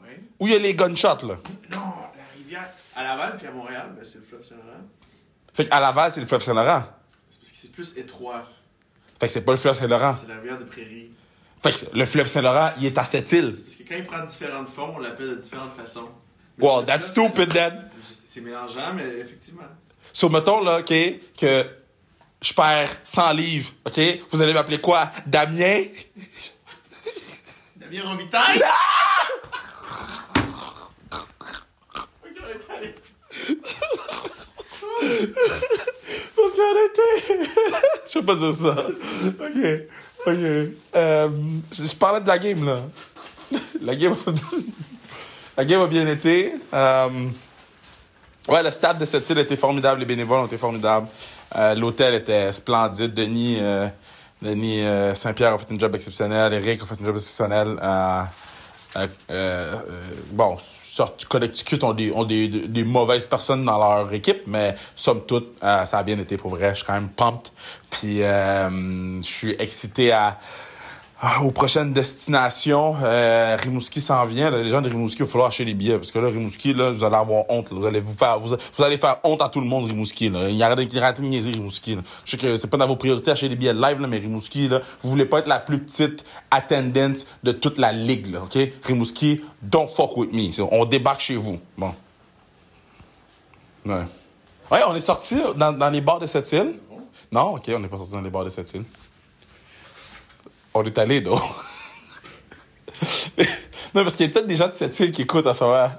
Oui. Où il y a les gunshots, là. Non, la rivière. À Laval puis à Montréal, ben, c'est le fleuve Saint-Laurent. Fait qu'à Laval, c'est le fleuve Saint-Laurent. C'est parce que c'est plus étroit. Fait que c'est pas le fleuve Saint-Laurent. C'est la rivière des Prairies. Fait que le fleuve Saint-Laurent, il est à cette île. C'est parce que quand il prend différentes formes, on l'appelle de différentes façons. Mais c'est that's stupid then. C'est mélangeant, mais effectivement. Mettons, là, OK, que je perds 100 livres, OK? Vous allez m'appeler quoi? Damien? Damien Robitaille! Allé. Parce qu'on était... je vais pas dire ça. OK. OK. Euh, je je parlais de la game, là. La game a, la game a bien été. Euh, ouais, le stade de cette île était formidable. Les bénévoles ont été formidables. Euh, L'hôtel était splendide. Denis, euh, Denis euh, Saint-Pierre a fait un job exceptionnel. Eric a fait un job exceptionnel. Euh, euh, bon, sorte Connecticut ont, des, ont des, des, mauvaises personnes dans leur équipe, mais somme toute, euh, ça a bien été pour vrai. Je suis quand même pumped. Puis je suis excité à, à- aux prochaines destinations. Euh, Rimouski s'en vient. Les gens de Rimouski, il va falloir acheter les billets. Parce que là, Rimouski, là, vous allez avoir honte. Vous allez vous faire, vous, vous allez faire honte à tout le monde, Rimouski. Il y a rien de niaiser, Rimouski. Là. Je sais que c'est pas dans vos priorités acheter des billets live, là, mais Rimouski, là, vous voulez pas être la plus petite attendance de toute la ligue, OK? Rimouski, don't fuck with me. On débarque chez vous. Bon. Ouais. Ouais, on est sorti dans, dans les bars de cette île. Non, OK, on n'est pas sorti dans les bars de cette île. On est allé, non? non, parce qu'il y a peut-être des gens de cette île qui écoutent à ce moment.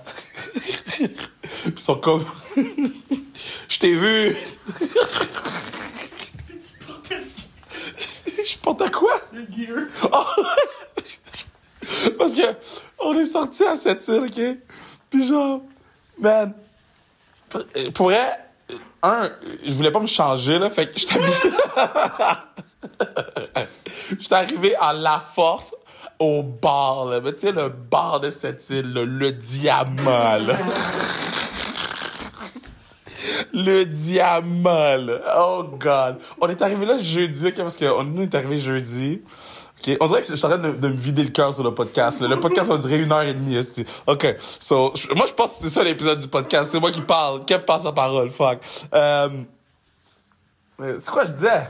Ils sont comme... Je t'ai vu! Je porte à quoi? Le gear. Parce que on est sorti à cette île, OK? Puis genre, man, pour- vrai, un, je voulais pas me changer, là, fait que j'étais habillé- J'étais arrivé à la force au bar. Mais tu sais, le bar de cette île, le diamant. Le diamant, là. Oh, God. On est arrivé là jeudi, OK, parce qu'on nous est arrivé jeudi. OK. On dirait que je suis en train de, me vider le cœur sur le podcast. Le podcast va durer une heure et demie. OK. So, moi, je pense que c'est ça l'épisode du podcast. C'est moi qui parle. Kev passe la parole. Fuck. Euh, c'est quoi je disais?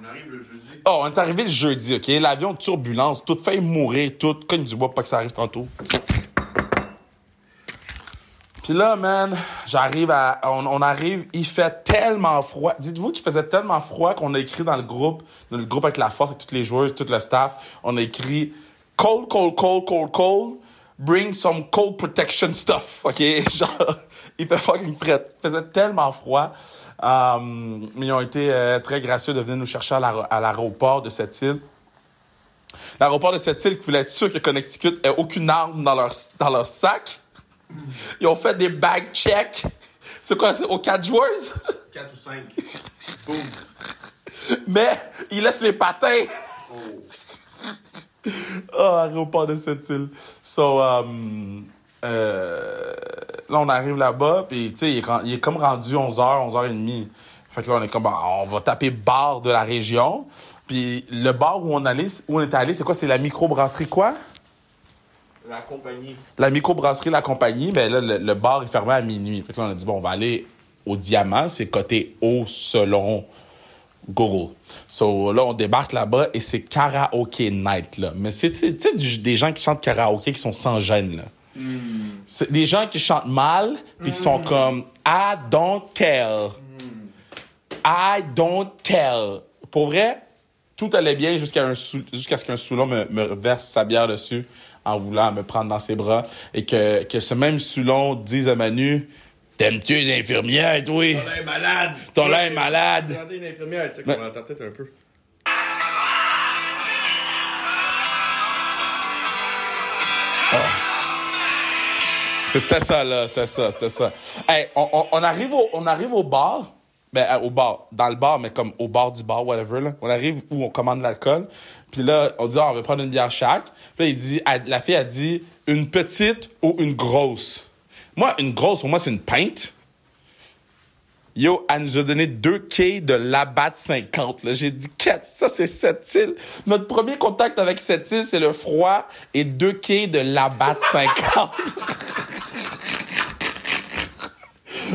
On arrive le jeudi. Oh, on est arrivé le jeudi, OK? L'avion de turbulence, tout fait mourir, tout. Cogne du bois, pas que ça arrive tantôt. Puis là, man, j'arrive à. On, arrive, il fait tellement froid. Dites-vous qu'il faisait tellement froid qu'on a écrit dans le groupe, dans le groupe avec la force, avec toutes les joueuses, tout le staff, on a écrit cold, cold, cold, cold, cold, bring some cold protection stuff, OK? Genre, il fait fucking fret. Il faisait tellement froid. Euh, mais ils ont été euh, très gracieux de venir nous chercher à l'aéro- à l'aéroport de cette île. L'aéroport de cette île qui voulait être sûr que Connecticut ait aucune arme dans leur, dans leur sac. Ils ont fait des bag checks. C'est quoi, c'est aux quatre joueurs? 4 ou 5. Boum. Mais ils laissent les patins. Oh. Oh, aéroport de cette île. So, um, euh, là, on arrive là-bas, puis, tu sais, il, est il comme rendu 11h, 11h30. Fait que là, on est comme, bon, on va taper bar de la région. Puis le bar où on, allait, où on était allé, c'est quoi? C'est la microbrasserie quoi? La compagnie. La microbrasserie La Compagnie, ben là, le, le bar est fermé à minuit. Fait que là, on a dit, bon, on va aller au Diamant. C'est côté haut selon Google. So là, on débarque là-bas et c'est karaoke night, là. Mais c'est, des gens qui chantent karaoke qui sont sans gêne, là. C'est des gens qui chantent mal puis qui sont comme I don't care. I don't care. Pour vrai, tout allait bien jusqu'à ce qu'un Soulon me, me verse sa bière dessus en voulant me prendre dans ses bras et que, que ce même Soulon dise à Manu T'aimes-tu les infirmières, toi? Ton est malade. Ton est malade. Regardez une infirmière, check, Mais- on l'entend peut-être un peu. C'est- C'était ça, là. C'était ça, c'était ça. Hey, on, on- on arrive au, on arrive au bar. Ben, euh, au bar. Dans le bar, mais comme au bar du bar, whatever, là. On arrive où on commande l'alcool. Puis là, on dit, ah, on va prendre une bière chaque. Puis là, il dit, la fille a dit, une petite ou une grosse? Moi, une grosse, pour moi, c'est une pinte. Yo, elle nous a donné deux quais de Labatt 50. Là. J'ai dit, Kat, ça, c'est cette île. Notre premier contact avec cette île, c'est le froid et deux quais de Labatt 50.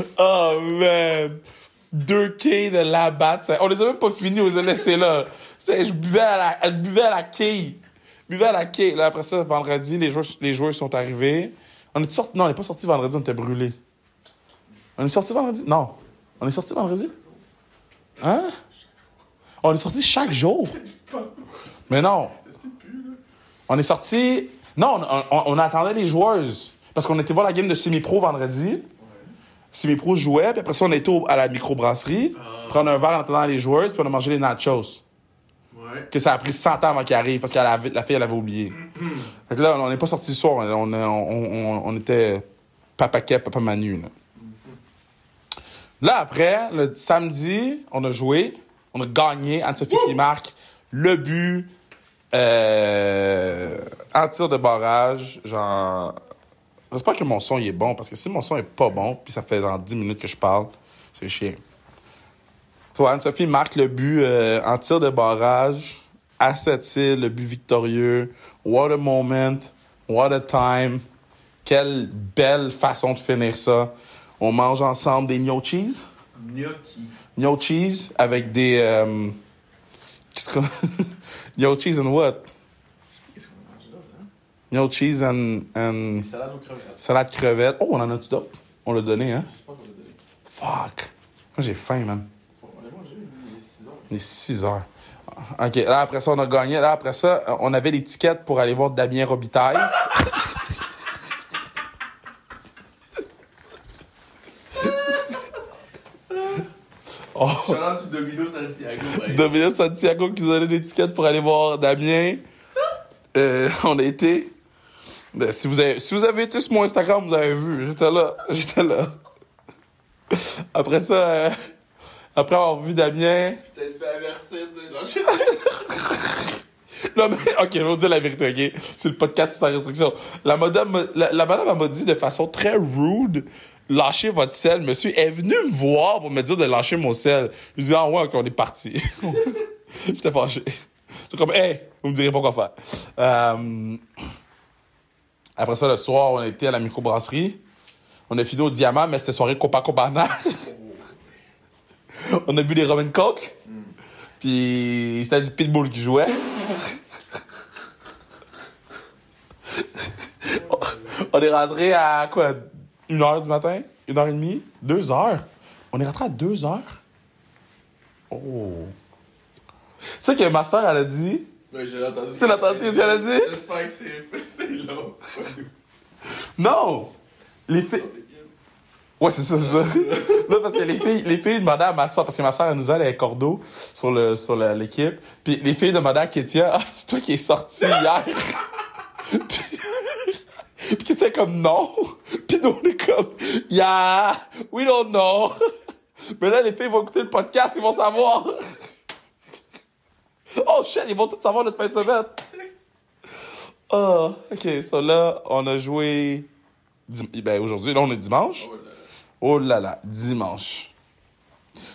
oh, man. Deux quais de Labatt 50. On les a même pas finis, on les a laissés là. Je buvais à la, à la. Là, après ça, vendredi, les joueurs, les joueurs sont arrivés. On est sorti, non, on n'est pas sorti vendredi, on était brûlés. On est sorti vendredi? Non. On est sorti vendredi? Hein? On est sorti chaque jour. Mais non. On est sorti. Non, on, on- on attendait les joueuses. Parce qu'on était voir la game de semi-pro vendredi. Semi-pro jouait, puis après ça, on était au- à la microbrasserie, prendre un verre en attendant les joueuses, puis on a mangé les nachos. Ouais. Que ça a pris 100 ans avant qu'ils arrivent, parce que la, la fille, elle avait oublié. fait que là, on n'est pas sorti ce soir. On, on, on, était Papa Kev, Papa Manu. Là. Là, après, le samedi, on a joué. On a gagné. Anne-Sophie qui marque le but euh, en tir de barrage. Genre, j'espère que mon son il est bon. Parce que si mon son est pas bon, puis ça fait genre 10 minutes que je parle, c'est chiant. Toi, Anne-Sophie marque le but euh, en tir de barrage à cette île, le but victorieux. What a moment. What a time. Quelle belle façon de finir ça. On mange ensemble des gnocchis. Gnocchi. Gnocchis avec des. Euh, Qu'est-ce qu'on. Gnocchis and what? Qu'est-ce qu'on a mangé là, hein? Gnocchis and. and Salade aux crevettes. salade crevette. Oh, on en a-tu d'autres? On l'a donné, hein? Je sais pas qu'on l'a donné. Fuck. Moi, j'ai faim, man. Faut- On l'a mangé, il est 6 heures. Il est 6 heures. OK, là, après ça, on a gagné. Là, après ça, on avait les tickets pour aller voir Damien Robitaille. oh, Shout Domino Santiago, right? Dominique Santiago qui nous a donné tickets pour aller voir Damien. Euh, on a été. Ben, si, vous avez, si vous avez été sur mon Instagram, vous avez vu. J'étais là. J'étais là. Après ça, euh, après avoir vu Damien, Peut-être fait avertir de lâcher Non, mais, ok, je vais vous dire la vérité, ok? C'est le podcast sans restriction. La madame, m'a- la, la madame, elle m'a dit de façon très rude, lâchez votre sel. Monsieur est venu me voir pour me dire de lâcher mon sel. Je lui ai dit, ah ouais, ok, on est parti. J'étais fâché. J'étais comme, hey, vous me direz pas quoi faire. Euh, après ça, le soir, on était à la microbrasserie. On a fini au diamant, mais c'était soirée Copacabana. on a bu des Roman Coke. Puis c'était du pitbull qui jouait. On est rentré à quoi? Une heure du matin? Une heure et demie? Deux heures? On est rentré à deux heures? Oh. Tu sais que ma soeur, elle a dit. Ouais, j'ai entendu. Tu l'as entendu, ce qu'elle a dit? J'espère que c'est c'est long. Non! Les filles. Ouais, c'est ça, c'est ça. non, parce que les filles, les filles demandaient à ma soeur, parce que ma soeur, elle nous a les cordeaux sur le, sur l'équipe. Puis les filles demandaient à Kétia, ah, c'est toi qui es sorti hier. puis, puis c'est comme non. Puis nous, on est comme, yeah, we don't know. Mais là, les filles vont écouter le podcast, ils vont savoir. oh shit, ils vont tout savoir notre fin de semaine. Ah, ok, so là, on a joué. Ben, aujourd'hui, là, on est dimanche. Oh là là, dimanche.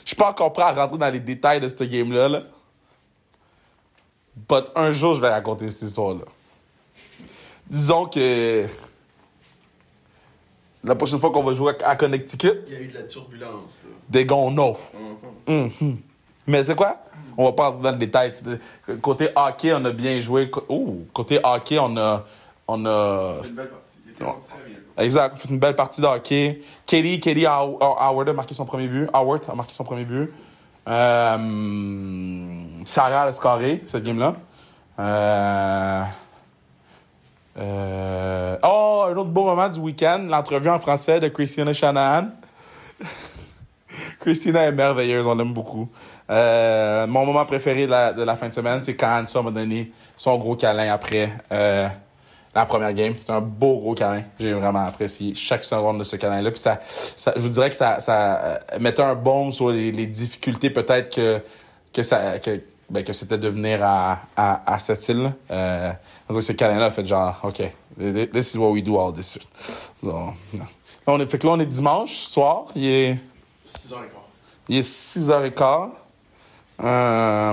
Je suis pas encore prêt à rentrer dans les détails de ce game-là. Là. But un jour, je vais raconter cette histoire-là. Disons que. La prochaine fois qu'on va jouer à Connecticut, Il y a eu de la turbulence, là. des gars, no. Mhm. Mhm. Mais tu sais quoi? On va pas rentrer dans le détail. Côté hockey, on a bien joué. Oh, côté hockey, on a. On a C'est une belle partie. Il était très bien. Exact. On a fait une belle partie de hockey. Katie, Katie How- Howard a marqué son premier but. Howard a marqué son premier but. Euh, Sarah a scoré, cette game-là. Euh, euh, oh, un autre beau moment du week-end, l'entrevue en français de Christina Shanahan. Christina est merveilleuse, on l'aime beaucoup. Mon moment préféré de la, de la fin de semaine, c'est quand Anne m'a donné son gros câlin après. La première game. C'était un beau gros câlin. J'ai vraiment apprécié chaque seconde de ce câlin-là. Puis ça, ça, je vous dirais que ça, ça euh, mettait un baume sur les, les difficultés peut-être que, que ça, que, ben, que c'était de venir à, à, à cette île. Euh, ce câlin-là a fait genre, OK, this is what we do all this. So, on est, fait que là, on est dimanche soir. Il est, 6h15. il est 6h15. Euh,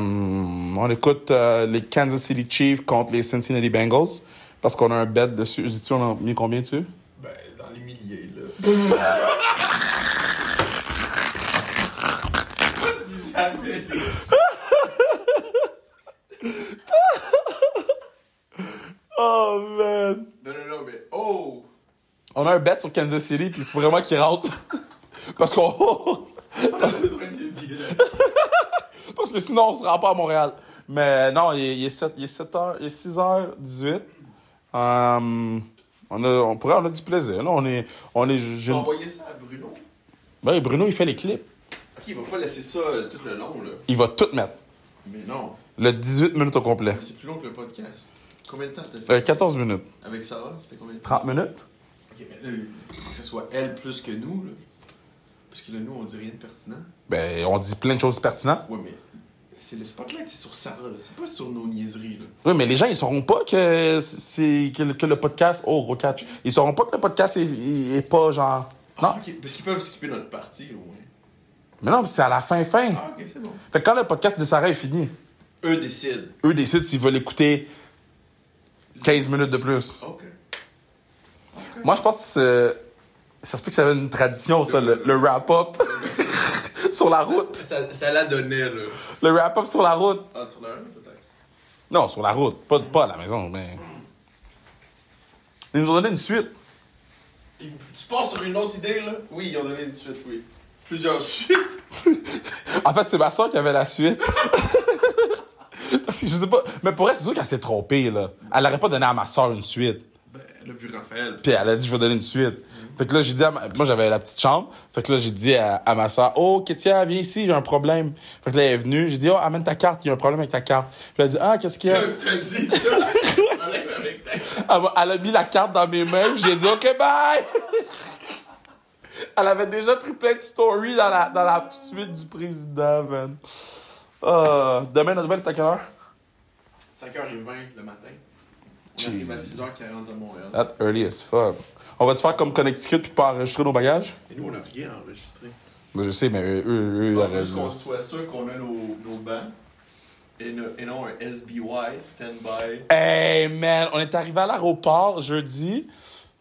on écoute euh, les Kansas City Chiefs contre les Cincinnati Bengals parce qu'on a un bet dessus. Dis-tu, on a mis combien dessus? Ben, dans les milliers, là. Oh, man! Non, non, non, mais oh! On a un bet sur Kansas City, puis il faut vraiment qu'il rentre. parce qu'on. On a besoin de billets. parce que sinon, on se rend pas à Montréal. Mais non, il est, il est 7, il est 7 heures, il est 6h18. Euh, on, a, on pourrait, on a du plaisir. Là, on est. On est Je envoyer ça à Bruno? Ben, Bruno, il fait les clips. Ok, il va pas laisser ça euh, tout le long, là. Il va tout mettre. Mais non, Le 18 minutes au complet. c'est plus long que le podcast. Combien de temps t'as fait Euh, 14 minutes. avec Sarah? C'était combien de temps? 30 minutes? Ok, mais là, il faut que ce soit elle plus que nous, là. Parce que là, nous, on dit rien de pertinent. Ben, on dit plein de choses pertinentes. Ouais, mais c'est le spotlight, c'est sur Sarah, là. C'est pas sur nos niaiseries, là. Oui, mais les gens, ils sauront pas que c'est que, le- que le podcast. Oh, gros catch. Ils sauront pas que le podcast est, est- est pas genre. Non. Ah, ok. Parce qu'ils peuvent skipper notre partie, au moins. Mais non, c'est à la fin, fin. Ah, ok, c'est bon. Fait que quand le podcast de Sarah est fini, Eux décident. eux décident s'ils veulent écouter 15 minutes de plus. Ok. Moi, je pense que c'est- ça se peut que ça avait une tradition, ça, le, le wrap-up sur la route. Ça, ça la donnait, là. Le wrap-up sur la route. Ah, tu l'as un, peut-être? Non, sur la route. Pas, pas à la maison, mais. Ils nous ont donné une suite. Tu pars sur une autre idée, là? Oui, ils ont donné une suite, oui. Plusieurs suites. En fait, c'est ma soeur qui avait la suite. Parce que je sais pas. Mais pour elle, c'est sûr qu'elle s'est trompée, là. Elle aurait pas donné à ma soeur une suite. Ben, elle a vu Raphaël. Puis elle a dit, je vais donner une suite. Fait que là, j'ai dit, à ma- moi, j'avais la petite chambre. Fait que là, j'ai dit à, à ma soeur, oh, Kétia, viens ici, j'ai un problème. Fait que là, elle est venue. J'ai dit, oh, amène ta carte, il y a un problème avec ta carte. Puis elle a dit, ah, qu'est-ce qu'il y a? T'as dit ça? Elle, a mis la carte dans mes mains, j'ai dit, OK, bye! elle avait déjà pris plein de stories dans la, dans la suite du président, man. Ah, demain, la nouvelle, est à quelle heure? 5h20 le matin. On arrive à 6h40 à Montréal. That early as fuck. On va te faire comme Connecticut puis pas enregistrer nos bagages? Et nous, on n'a rien enregistré. Ben, je sais, mais eux, eux, eux, Il ils qu'on soit sûr qu'on a nos, nos bancs. Et, no- et non un SBY, stand-by. Hey, man, on est arrivé à l'aéroport jeudi.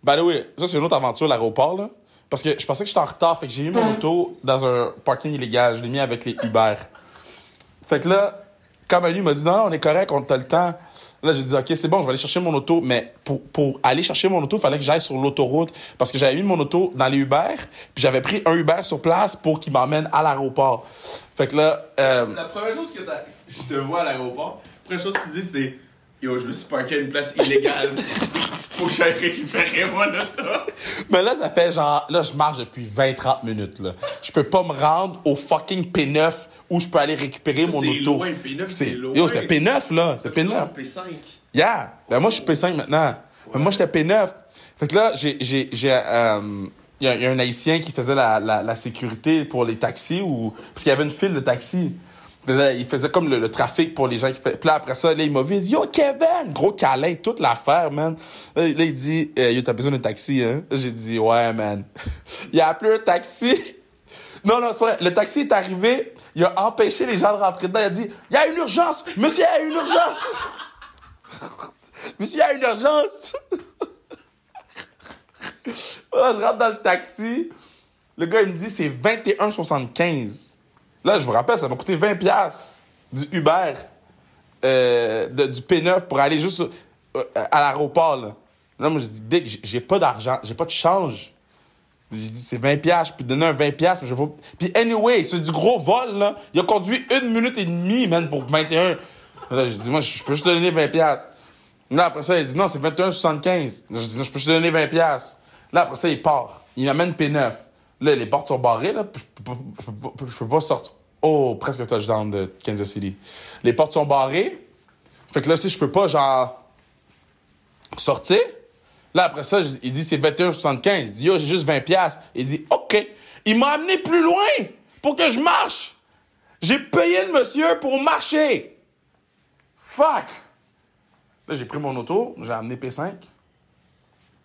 Ben oui, ça, c'est une autre aventure, l'aéroport, là. Parce que je pensais que j'étais en retard, fait que j'ai mis mon auto dans un parking illégal. Je l'ai mis avec les Uber. Fait que là, quand Manu m'a dit non, non, on est correct, on a le temps. Là, j'ai dit, OK, c'est bon, je vais aller chercher mon auto. Mais pour, pour aller chercher mon auto, il fallait que j'aille sur l'autoroute. Parce que j'avais mis mon auto dans les Uber. Puis j'avais pris un Uber sur place pour qu'il m'emmène à l'aéroport. Fait que là, euh, La première chose que. Je te vois à l'aéroport. La première chose que tu dis, c'est Yo, je me suis parké à une place illégale. Faut que j'aille récupérer mon auto. Mais là, ça fait genre. Là, je marche depuis 20-30 minutes. Là. Je peux pas me rendre au fucking P9 où je peux aller récupérer Ça, mon c'est auto. loin, P9, c'est loin. Yo, c'était P9, là. C'était P9. P5. Yeah! Ben, moi, je suis P5 maintenant. Mais moi, j'étais P9. Fait que là, j'ai. j'ai, j'ai euh, il y, a- il y a un Haïtien qui faisait la, la, la sécurité pour les taxis ou. Parce qu'il y avait une file de taxis. Il faisait, comme le, trafic pour les gens qui fait. Puis là, après ça, là, il m'a vu, il dit Yo, Kevin! Gros câlin, toute l'affaire, man. Là, il dit euh, Yo, t'as besoin d'un taxi, hein? J'ai dit Ouais, man. il a appelé un taxi. Non, non, c'est vrai. Le taxi est arrivé, il a empêché les gens de rentrer dedans. Il a dit Il y a une urgence! Monsieur, y a une urgence! Monsieur, y a une urgence! Je rentre dans le taxi. Le gars, il me dit c'est 21,75. Là, je vous rappelle, ça m'a coûté 20$ piastres du Uber, euh, de- du P9 pour aller juste euh, à l'aéroport. Là. Là, moi, j'ai dit, Big, j'ai- pas d'argent, j'ai pas de change. J'ai dit, c'est 20$, piastres, je peux te donner un 20$, piastres, mais je vais pas. Puis, anyway, c'est du gros vol, là. Il a conduit une minute et demie, man, pour 21. Là, j'ai dit, moi, je peux juste te donner 20$. piastres. Là, après ça, il dit, non, c'est 21,75. Là, je dis, je peux juste te donner 20$. piastres. Là, après ça, il part. Il m'amène P9. Là, les portes sont barrées, là. Je peux pas, sortir. Oh, presque touchdown de Kansas City. Les portes sont barrées. Fait que là, si je peux pas, genre. Sorti. Là, après ça, il dit c'est 21,75. Il dit, yo, j'ai juste 20 piastres. Il dit, OK. Il m'a amené plus loin pour que je marche. J'ai payé le monsieur pour marcher. Fuck. Là, j'ai pris mon auto, j'ai amené P5.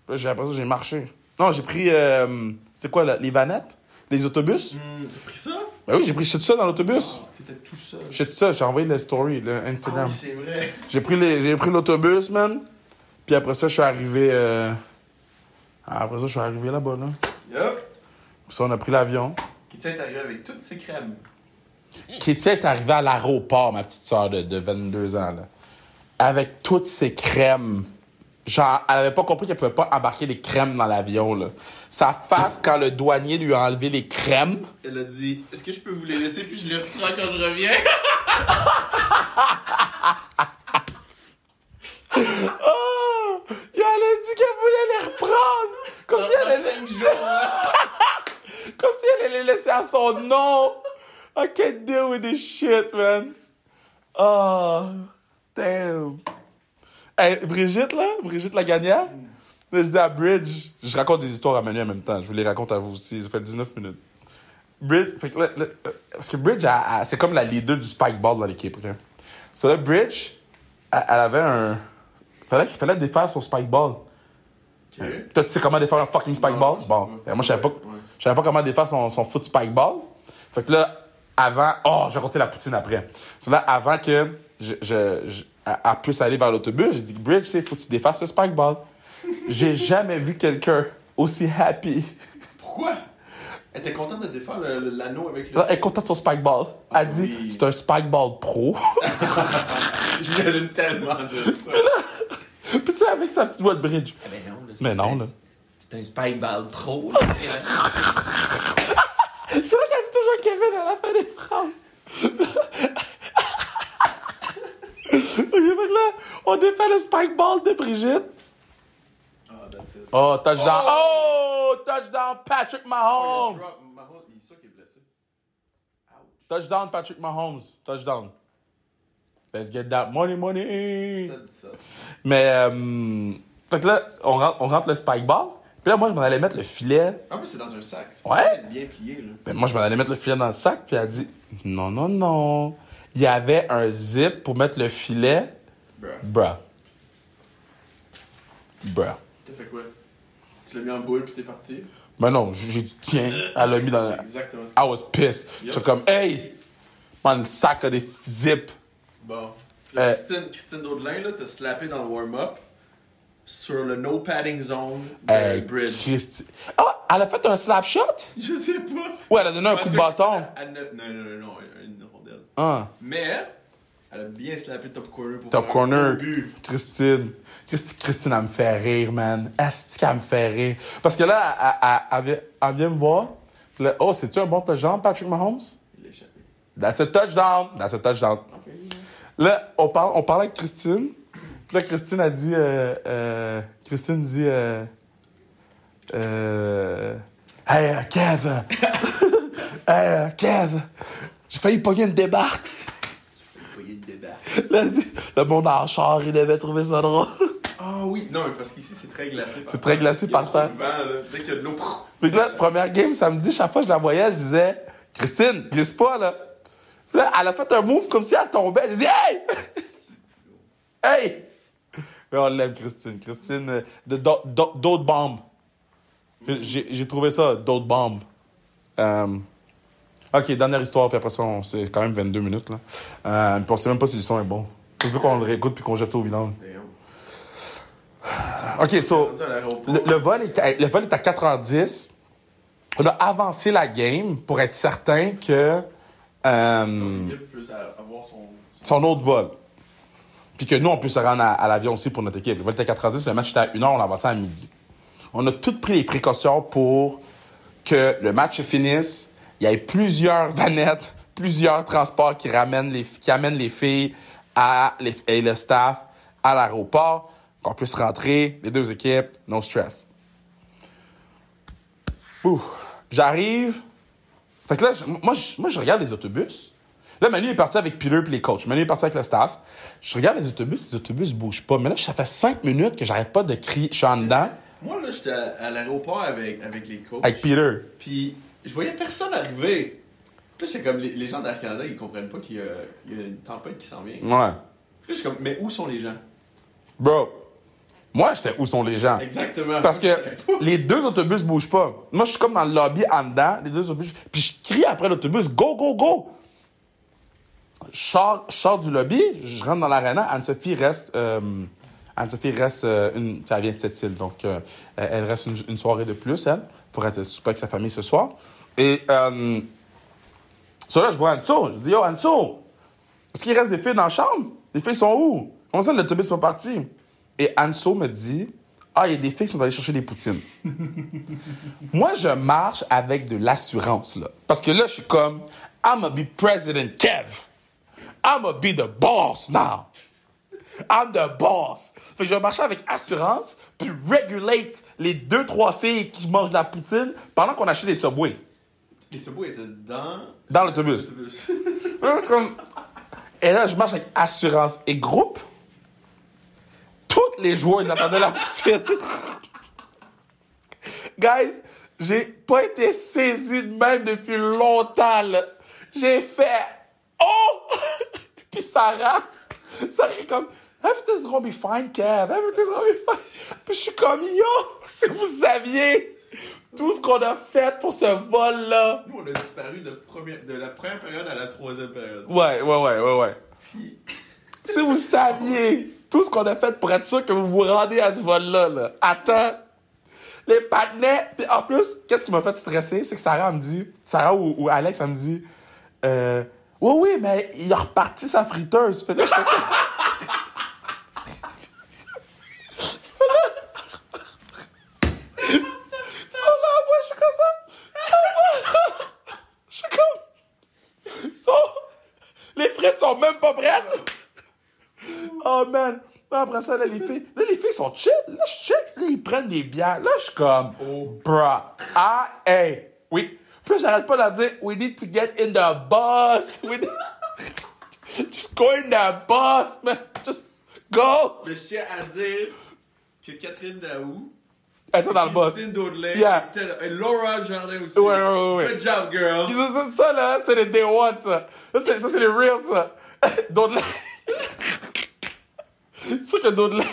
Là, j'ai après ça, j'ai marché. Non, j'ai pris, euh, c'est quoi, là, les vanettes? Les autobus? Hum, T'as pris ça? Ben oui, j'ai pris tout ça dans l'autobus. T'étais tout seul. J'ai tout ça, j'ai envoyé le story, le Ah Instagram. oui, c'est vrai. J'ai pris l'autobus, man. Puis après ça, je suis arrivé. euh, Après ça, je suis arrivé là-bas, là. Yup. Puis ça, on a pris l'avion. Qui est arrivé avec toutes ses crèmes? Kétia est arrivée à l'aéroport, ma petite soeur de, de 22 ans, là. Avec toutes ses crèmes. Genre, elle avait pas compris qu'elle pouvait pas embarquer les crèmes dans l'avion, là. Sa face, quand le douanier lui a enlevé les crèmes. Elle a dit Est-ce que je peux vous les laisser puis je les reprends quand je reviens? Oh! Et elle a dit qu'elle voulait les reprendre! Comme si elle allait, jours. hein. comme si elle allait les laisser à son nom! I can't deal with this shit, man! Oh, damn! Hey, Brigitte, là, Brigitte la gagnante, là, je dis à Bridge, je raconte des histoires à Manu en même temps, je vous les raconte à vous aussi, ça fait 19 minutes. Bridge, fait que là, là, euh, parce que Bridge, c'est comme la leader du spike ball dans l'équipe, ok? So là, Bridge, elle, elle avait un. Fallait qu'il fallait défaire son spike ball. Ok. Toi, tu sais comment défaire un fucking spike Non, ball? je sais Bon, ben, moi, je savais pas, je savais pas comment défaire son, son foot spike ball. Fait que là, avant. Oh, j'ai raconté la poutine après. So là, avant que je, je, je- elle elle puisse aller vers l'autobus, j'ai dit, Bridge, sais, faut que tu défasses le spike ball. j'ai jamais vu quelqu'un aussi happy. Pourquoi? Elle était contente de défaire l'anneau avec le. Elle est contente de son spike ball. Elle Ah dit, oui. c'est un spike ball pro. J'imagine tellement de ça. Puis tu sais, avec sa petite voix de Bridge. Ah ben non, là, Mais c'est non, là. C'est un Spike Ball Pro. C'est vrai qu'elle dit toujours Kevin à la fin des phrases. là, on défait le spike ball de Brigitte. Ah, that's it. Oh, touchdown. Oh, touchdown Patrick Oh, Mahomes. Il est blessé. Ouch. Touchdown Patrick Mahomes. Touchdown. Let's get that money, money. Ça dit ça. Mais, euh, fait que là, on rentre, on rentre le spike ball. Puis là, moi, je m'en allais mettre le filet. En plus, c'est dans un sac. Ouais. Bien plié, là. Ben, moi, je m'en allais mettre le filet dans le sac. Puis elle a dit, non, non, non. Il y avait un zip pour mettre le filet. Bruh. Bruh. Bruh. T'as fait quoi? Tu l'as mis en boule puis t'es parti? Ben non, j'ai dit, tiens, elle l'a mis dans. C'est exactement. I was pissed. J'étais comme, hey, man, le sac a des zips. Bon. Là, Euh. Christine, Christine Daudelin, là, t'as slappé dans le warm-up sur le no padding zone de Hey, bridge. Christy. Ah, elle a fait un slap shot? Je sais pas. Ouais, elle a donné un coup de bâton. Elle- elle Non, non, non, non. Ah, Mais, elle a bien slappé top corner pour top faire corner. but. Christine. Christine, Christine, elle me fait rire, man. Est-ce qu'elle me fait rire? Parce que là, elle, elle- elle vient- elle vient me voir. Puis là, oh, c'est-tu un bon touchdown, Patrick Mahomes? Il l'a échappé. That's a touchdown. That's a touchdown. Ok. Là, on, parle, on parlait avec Christine. Puis là, Christine a dit... Euh, euh, Christine dit... Euh, euh, hey, Kev! hey, Kev! J'ai failli pogner une débarque. Vous voyez le débat. Là, le monde en char, il avait trouvé ça drôle. Ah oui, non, mais parce qu'ici, c'est très glacé. C'est très glacé par terre. Dès qu'il y a de l'eau. Fait que là, première game, samedi, chaque fois que je la voyais, je disais, Christine, glisse pas, là. Puis là, elle a fait un move comme si elle tombait. J'ai dit, hey! hey! Mais on l'aime, Christine. Christine, euh, d'autres bombes. J'ai j'ai trouvé ça, d'autres bombes. Euh, ok, dernière histoire, puis après ça, on- c'est quand même 22 minutes, là. Euh, puis on sait même pas si le son est bon. C'est bien qu'on le réécoute puis qu'on jette ça au. Damn. Ok, so. Le, le vol est, le vol est à 4h10. On a avancé la game pour être certain que euh, peut avoir son. son autre vol. Puis que nous, on puisse se rendre à, à l'avion aussi pour notre équipe. Le vol était à 4h10, le match était à 1h, on avancé à midi. On a toutes pris les précautions pour que le match finisse. Il y ait plusieurs vanettes, plusieurs transports qui, ramènent les, qui amènent les filles à, les- et le staff à l'aéroport, qu'on puisse rentrer, les deux équipes, no stress. Ouh. J'arrive. Fait que là, moi, je, moi, je regarde les autobus. Là, Manu est parti avec Peter puis les coachs. Manu est parti avec le staff. Je regarde les autobus, les autobus bougent pas. Mais là, ça fait cinq minutes que j'arrête pas de crier. Je suis en dedans Moi, là, j'étais à, à l'aéroport avec, avec les coachs. avec Peter. Puis, je voyais personne arriver. Puis là, c'est comme les, les gens d'Air Canada, ils comprennent pas qu'il y, a- il y a une tempête qui s'en vient. Puis Ouais. là, je suis comme, mais où sont les gens? Bro, moi, j'étais où sont les gens? Exactement. Parce que Je les deux autobus bougent pas. Moi, je suis comme dans le lobby en dedans, les deux autobus. Puis je crie après l'autobus, go, go, go! Je sors, je sors du lobby, je rentre dans l'aréna. Anne-Sophie reste. euh, Anne-Sophie reste. euh, une, elle vient de cette île, donc euh, elle reste une, une soirée de plus, elle, pour être souper avec sa famille ce soir. Et. Euh, là, je vois Anso. Je dis, yo, Anso, est-ce qu'il reste des filles dans la chambre? Les filles sont où? Comment ça, l'autobus sont partis? Et Anso me dit, ah, il y a des filles qui sont allées chercher des poutines. Moi, je marche avec de l'assurance, là. Parce que là, je suis comme, I'm gonna be President Kev. I'm gonna be the boss now. I'm the boss. Fait que je vais marcher avec assurance, puis regulate les deux, trois filles qui mangent de la poutine pendant qu'on achète des Subway Les Subway étaient dans dans l'autobus. Et là, je marche avec assurance et groupe. Toutes les joueuses attendaient la poutine. Guys, j'ai pas été saisi de même depuis longtemps. là. J'ai fait Oh! Puis Sarah, Sarah est comme Everything's gonna be fine, Kev. Everything's gonna be fine. Puis je suis comme Yo, si vous saviez tout ce qu'on a fait pour ce vol-là. Nous, on a disparu de, première, de la première période à la troisième période. Ouais, ouais, ouais, ouais, ouais. Puis, Si vous saviez tout ce qu'on a fait pour être sûr que vous vous rendez à ce vol-là, là. Attends. Les patinets. Puis en plus, qu'est-ce qui m'a fait stresser? C'est que Sarah me dit, Sarah ou, ou Alex, elle me dit, euh, oui, oui, mais il a reparti sa friteuse. Fait que là, j'étais comme- Ça, là, moi, je suis comme ça. Je suis comme. So- Les frites sont même pas prêtes. Oh man. Après ça, là, les filles, là, les filles sont chill. Là, je check. Là, ils prennent des bières. Là, je suis comme, bruh. Ah, hey. Oui. Puis j'arrête pas de dire, we need to get in the bus. We need- Just go in the bus, man. Just go. mais je tiens à dire que Catherine Daou, Elle était dans le bus. Christine Daudelet, Yeah. et Laura Jardin aussi. Ouais, ouais. Good job, girl. Puis Ça, ça, ça, là, c'est les day one, ça. Ça, c'est, ça, c'est les real, ça. Daudelin. c'est sûr que Daudelin,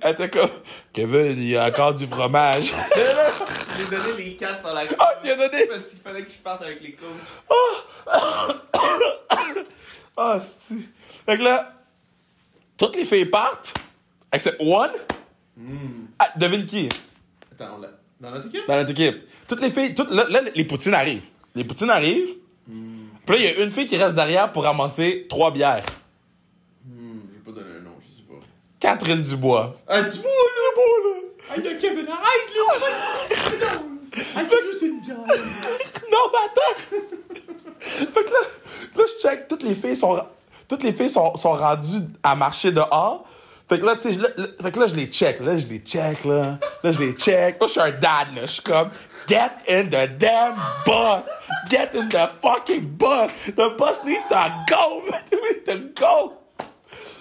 elle était comme, Kevin, il y a encore du fromage. J'ai donné les quatre sur la Ah, tu as donné? Parce qu'il fallait que je parte avec les coachs. Ah, c'est. Fait que là, toutes les filles partent, except one. Ah, devine qui? Attends, on l'a. Dans notre équipe? Dans notre équipe. Toutes les filles, toutes, là, là, les poutines arrivent. Les poutines arrivent. Puis là, il y a une fille qui reste derrière pour ramasser trois bières. Hmm, je vais pas donner un nom, je sais pas. Catherine Dubois. Ah, du beau, le beau, là! Ah, là, Kevin, arrête, là! Ah, c'est juste une bière. Non, mais attends! fait que là, là, je check, toutes les filles sont, toutes les filles sont, sont rendues à marcher dehors. Fait que là, tu sais, là, là- fait que là, je les check, là, je les check, là. Là, je les check. Moi, je suis un dad, là. Je suis comme, get in the damn bus! Get in the fucking bus! The bus needs to go, man! We need to go!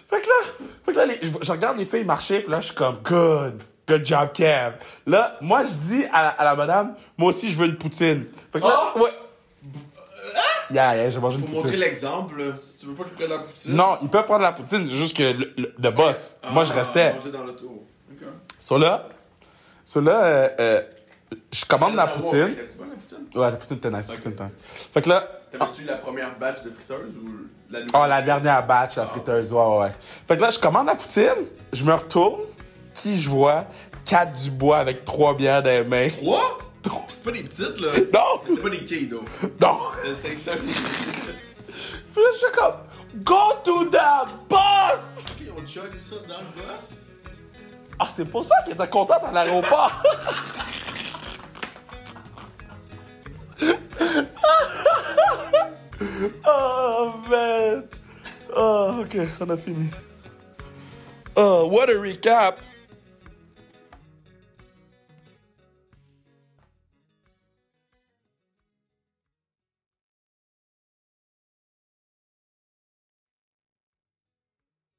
Fait que là, fait que là les- je, je regarde les filles marcher, puis là, je suis comme, good, good job, Kev. Là, moi, je dis à la, à la madame, moi aussi, je veux une poutine. Fait que là, Oh! ouais. Yeah, yeah, j'ai mangé une Faut montrer poutine. l'exemple. Si tu veux pas qu'ils prennent la poutine. Non, ils peuvent prendre la poutine, juste que le, le- boss. Ah, moi, je restais. Manger dans l'auto. Ok. Sur là, sur là, euh, euh, je commande la Ah, poutine. La poutine? Ouais, la poutine était nice, la poutine était nice. Fait que là, T'avais-tu la première batch de friteuses ou la nouvelle? Oh, la dernière batch, la friteuse, ouais, ouais, ouais. Fait que là, je commande la poutine, je me retourne, qui je vois? Kat Dubois avec trois bières dans les mains. Quoi? C'est pas des petites, là. Non! C'est pas des quilles, donc. Non! C'est 500 Puis là, je suis comme, go to the bus! Ils ont chug ça dans le boss? Ah, c'est pour ça qu'il était content à l'aéroport! oh, man! Oh, ok, on a fini. Oh, what a recap!